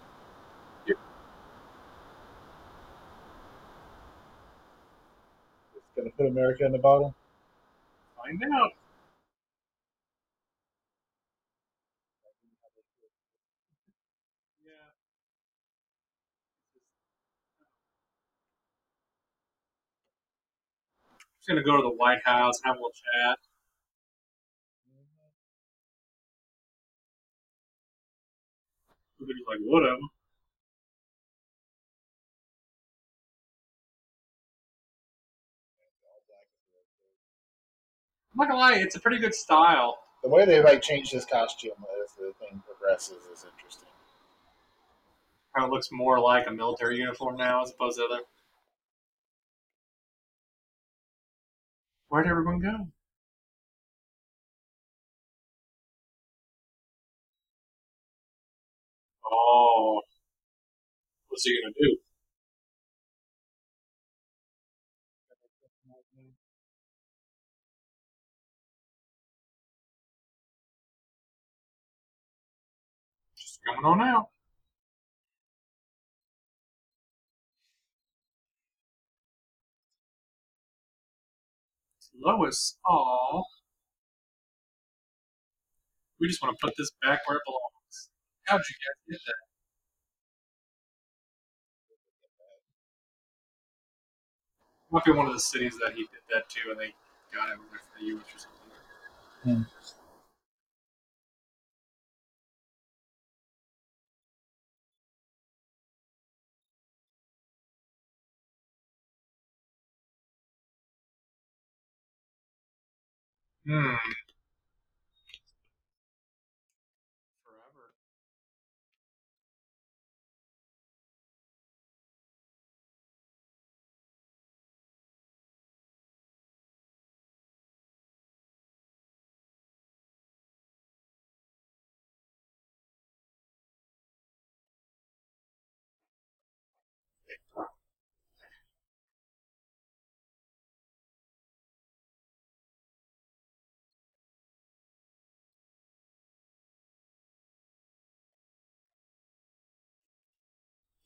to put America in the bottle. Find out. Yeah. Just gonna go to the White House, have a little chat. They're just like, whatever. I'm not gonna lie, it's a pretty good style. The way they like changed his costume as the thing progresses is interesting. Kind of looks more like a military uniform now as opposed to other. Where'd everyone go? Oh, what's he gonna do? Just coming on out. Lois, aw. We just want to put this back where it belongs. How'd you guys get that? Might be one of the cities that he did that to, and they got him with the U.S. or something. Hmm. Forever.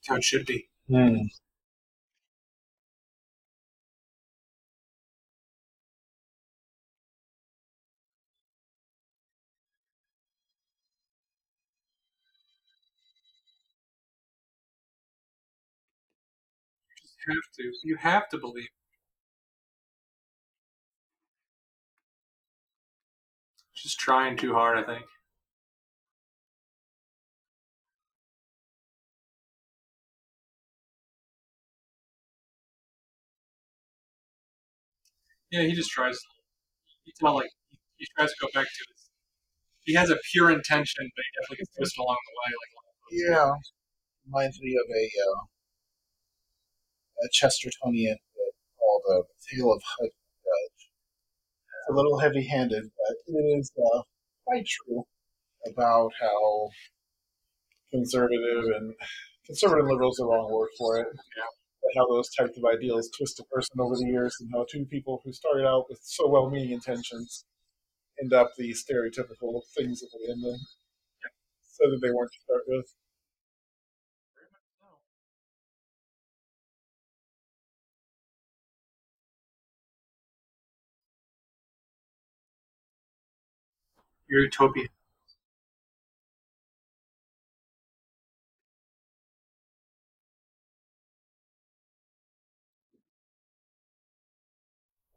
How it should be. Hmm. You have to. You have to believe. Just trying too hard, I think. Yeah, he just tries. It's not like he, tries to go back to his. He has a pure intention, but he definitely gets twisted along the way. Like Yeah, reminds me of a uh, a Chestertonian called uh, "Tale of Hud Judge." It's a little heavy-handed, but it is uh, quite true about how conservative and conservative liberal is the wrong word for it. Yeah. How those types of ideals twist a person over the years, and how two people who started out with so well-meaning intentions end up the stereotypical things that they end in. So that they weren't to start with. utopia.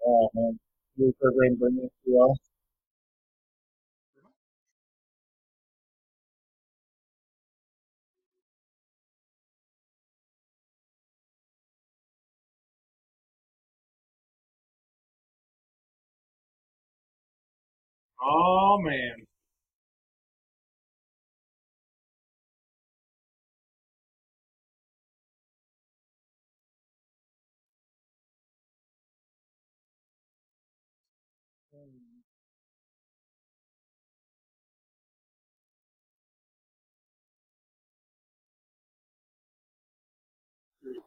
Oh man, you new program bring it to us. Oh man.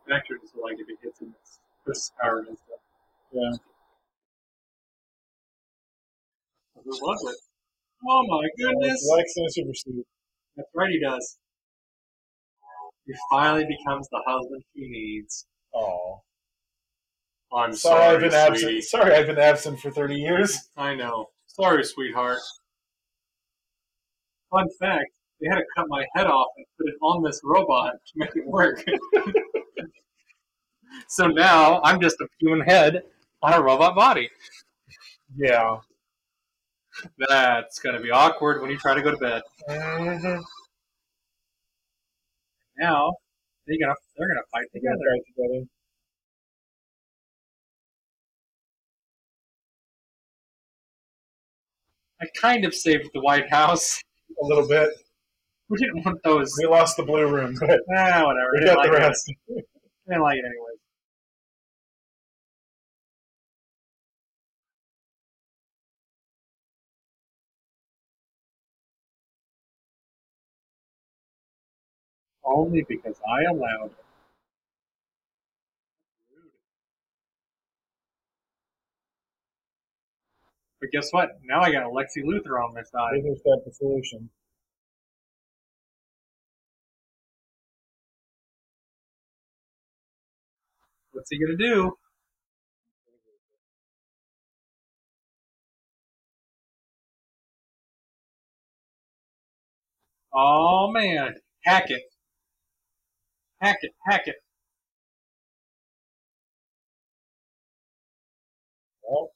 Vector is like if it hits in its puts power and stuff. Yeah. Who was it? Oh my goodness! Lex in a super suit. That's right, he does. He finally becomes the husband he needs. Oh, I'm sorry, sorry, I've been sweetie. absent. Sorry, I've been absent for thirty years. I know. Sorry, sweetheart. Fun fact: they had to cut my head off and put it on this robot to make it work. so now I'm just a human head on a robot body. Yeah. That's gonna be awkward when you try to go to bed. Mm-hmm. Now they're gonna they're gonna fight together. together. I kind of saved the White House. A little bit. We didn't want those. We lost the blue room, but Ah, whatever. we got the like it. rest. I didn't like it anyways. Only because I allowed it. But guess what? Now I got Alexi Luthor on my side. Laser's got the solution. What's he gonna do? Oh man, hack it, hack it, hack it.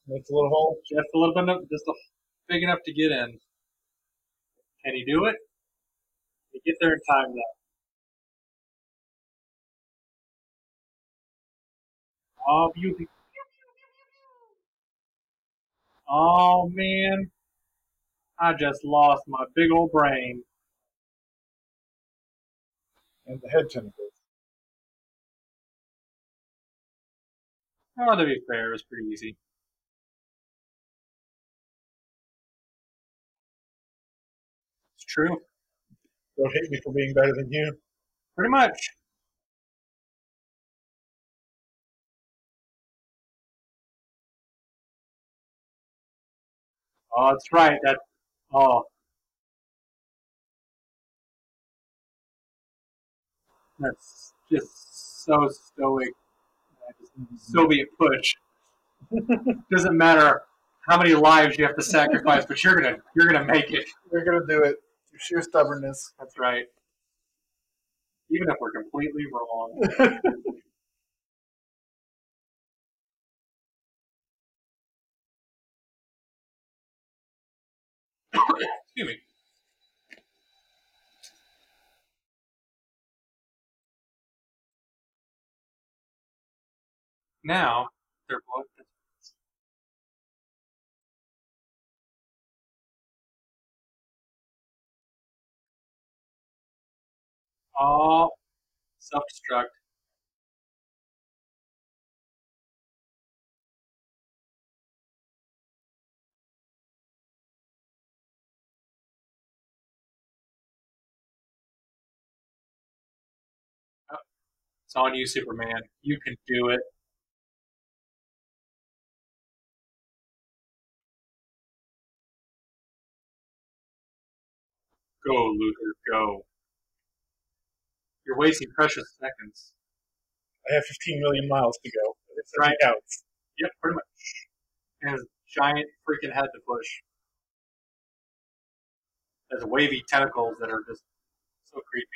Makes a little hole. Just a little bit, of, just a, big enough to get in. Can he do it? He get there in time though. Oh, beauty. Oh man, I just lost my big old brain. And the head tentacles. Oh, to be fair, it's pretty easy. True, Don't hate me for being better than you. pretty much. Oh, that's right. That oh, that's just so stoic. Soviet push. Doesn't matter how many lives you have to sacrifice, but you're gonna you're gonna make it. You're gonna do it. Your sheer stubbornness. That's right. Even if we're completely wrong. Excuse me. Now they're both all self-destruct. Oh, It's on you, Superman. You can do it. Go, Luthor, go. You're wasting precious seconds. I have 15 million miles to go. It's Right. out. Yep, pretty much. And his giant freaking head to push. There's wavy tentacles that are just so creepy.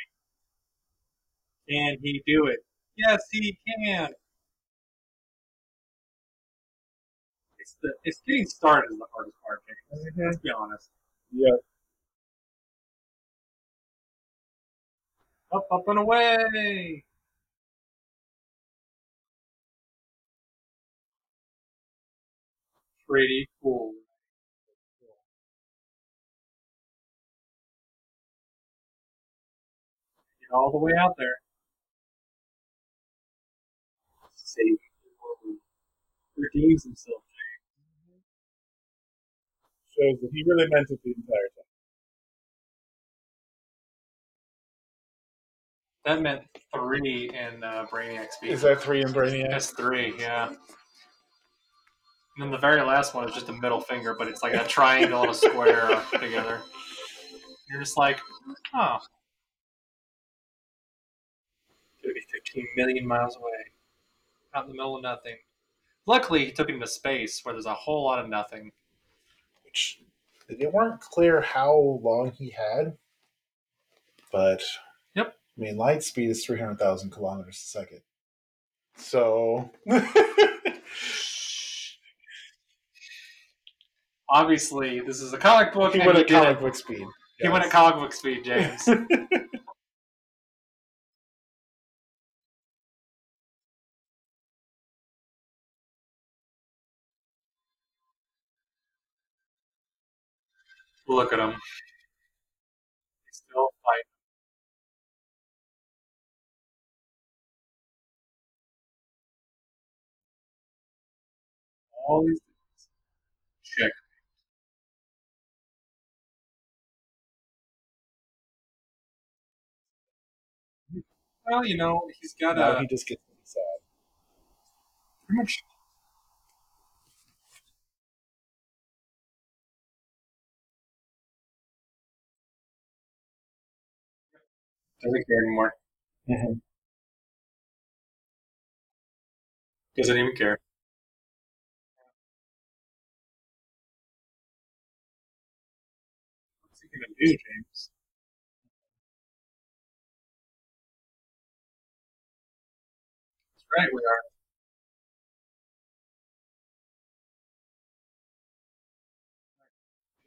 Can he do it? Yes, he can. It's the it's getting started is the hardest part, James. Mm-hmm. Let's be honest. Yeah. Up, up, and away. Pretty cool. Get all the way out there. Save redeems himself. Shows that he really meant it the entire time. That meant three in uh, Brainiac speed. Is that three in Brainiac? That's three, yeah. And then the very last one is just a middle finger, but it's like a triangle and a square together. You're just like, oh. Gonna be 15 million miles away. Out in the middle of nothing. Luckily, he took him to space where there's a whole lot of nothing. Which it weren't clear how long he had, but Yep. I mean, light speed is three hundred thousand kilometers a second. So Obviously, this is a comic book. he went at comic book speed. He went at comic book speed, James. Look at him. He's still fighting. All these things. Check. Well, you know, he's got now a he just gets really sad. pretty much. Doesn't care anymore. Mhm. Doesn't even care. What's he gonna do, James? That's right, we are.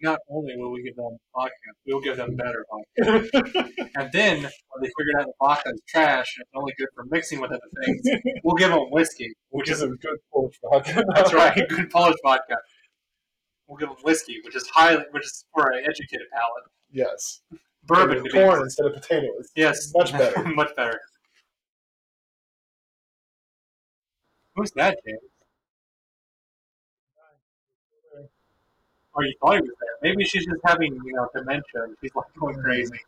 Not only will we give them vodka, we will give them better vodka. and then, when they figured out the vodka is trash and it's only good for mixing with other things, we'll give them whiskey, Which is a good Polish vodka. That's right, good Polish vodka. We'll give them whiskey, which is highly, which is for an educated palate. Yes. Bourbon, to With be corn instead of potatoes. yes, Much better. much better. Who's that, James? Oh, you thought he was there. Maybe she's just having, you know, dementia. and She's like going crazy.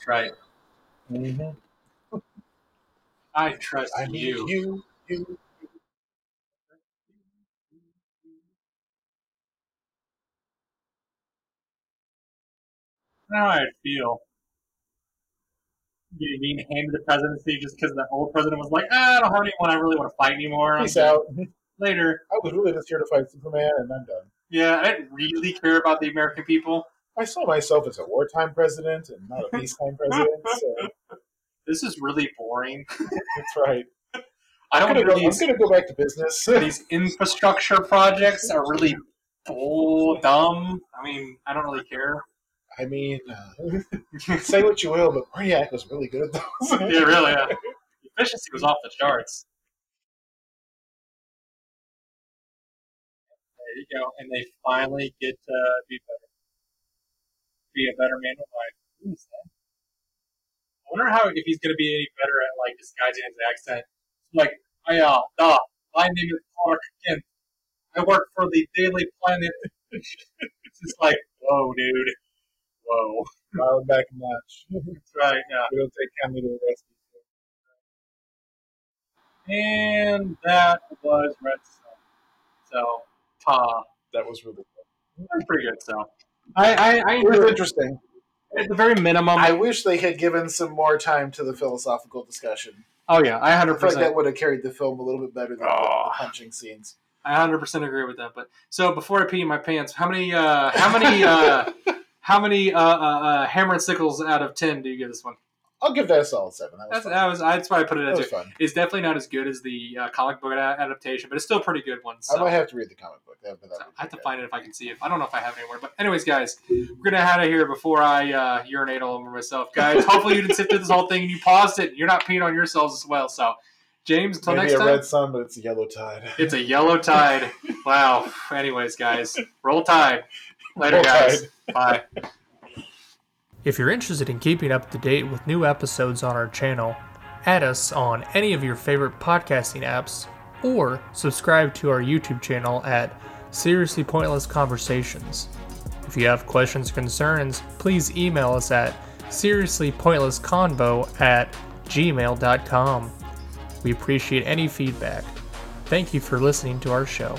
That's right. Mm-hmm. I trust I you. you. You. How I feel. Being handed the presidency just because the old president was like, ah, I don't have anyone I really want to fight anymore. Peace out. Later. I was really just here to fight Superman, and I'm done. Yeah, I didn't really care about the American people. I saw myself as a wartime president and not a peacetime president. So This is really boring. that's right. I I'm don't gonna, go, I'm gonna go back to business. these infrastructure projects are really bull dumb. I mean, I don't really care. I mean, uh, say what you will, but Brainiac was really good at those. yeah, really. Yeah. Efficiency was off the charts. There you go. And they finally get to be better. Be a better man of life. Who is that? I wonder how if he's going to be any better at like disguising his accent. Like, I uh, duh, my name is Clark Kent. I work for the Daily Planet. it's just like, whoa, dude, whoa. Dial back a notch. we That's right. Yeah. don't take kindly to the rescue. And that was Red Son. So, ta. That was really good. That's pretty good. So, I, I, I It was interesting. At the very minimum. I wish they had given some more time to the philosophical discussion. oh yeah, I hundred feel like that would have carried the film a little bit better than the- Oh. the punching scenes. I hundred percent agree with that. But so before I pee in my pants, how many, uh, how many, uh, how many uh, uh, uh, hammer and sickles out of ten do you give this one? I'll give that a solid seven. That was That's fun. that was that's why I put it That as was fun. It's definitely not as good as the uh, comic book adaptation, but it's still a pretty good one. So. I might have to read the comic book. That, that So I have to good. find it if I can see it. I don't know if I have it anywhere. But anyways, guys, we're gonna head out of here before I uh, urinate all over myself, guys. Hopefully you didn't sit through this whole thing and you paused it. and You're not peeing on yourselves as well. So, James, until next time. Maybe a red sun, but it's a yellow tide. It's a yellow tide. Wow. Anyways, guys, roll tide. Later, Roll guys. Bye. If you're interested in keeping up to date with new episodes on our channel, add us on any of your favorite podcasting apps or subscribe to our YouTube channel at Seriously Pointless Conversations. If you have questions or concerns, please email us at seriouslypointlessconvo at gmail.com. We appreciate any feedback. Thank you for listening to our show.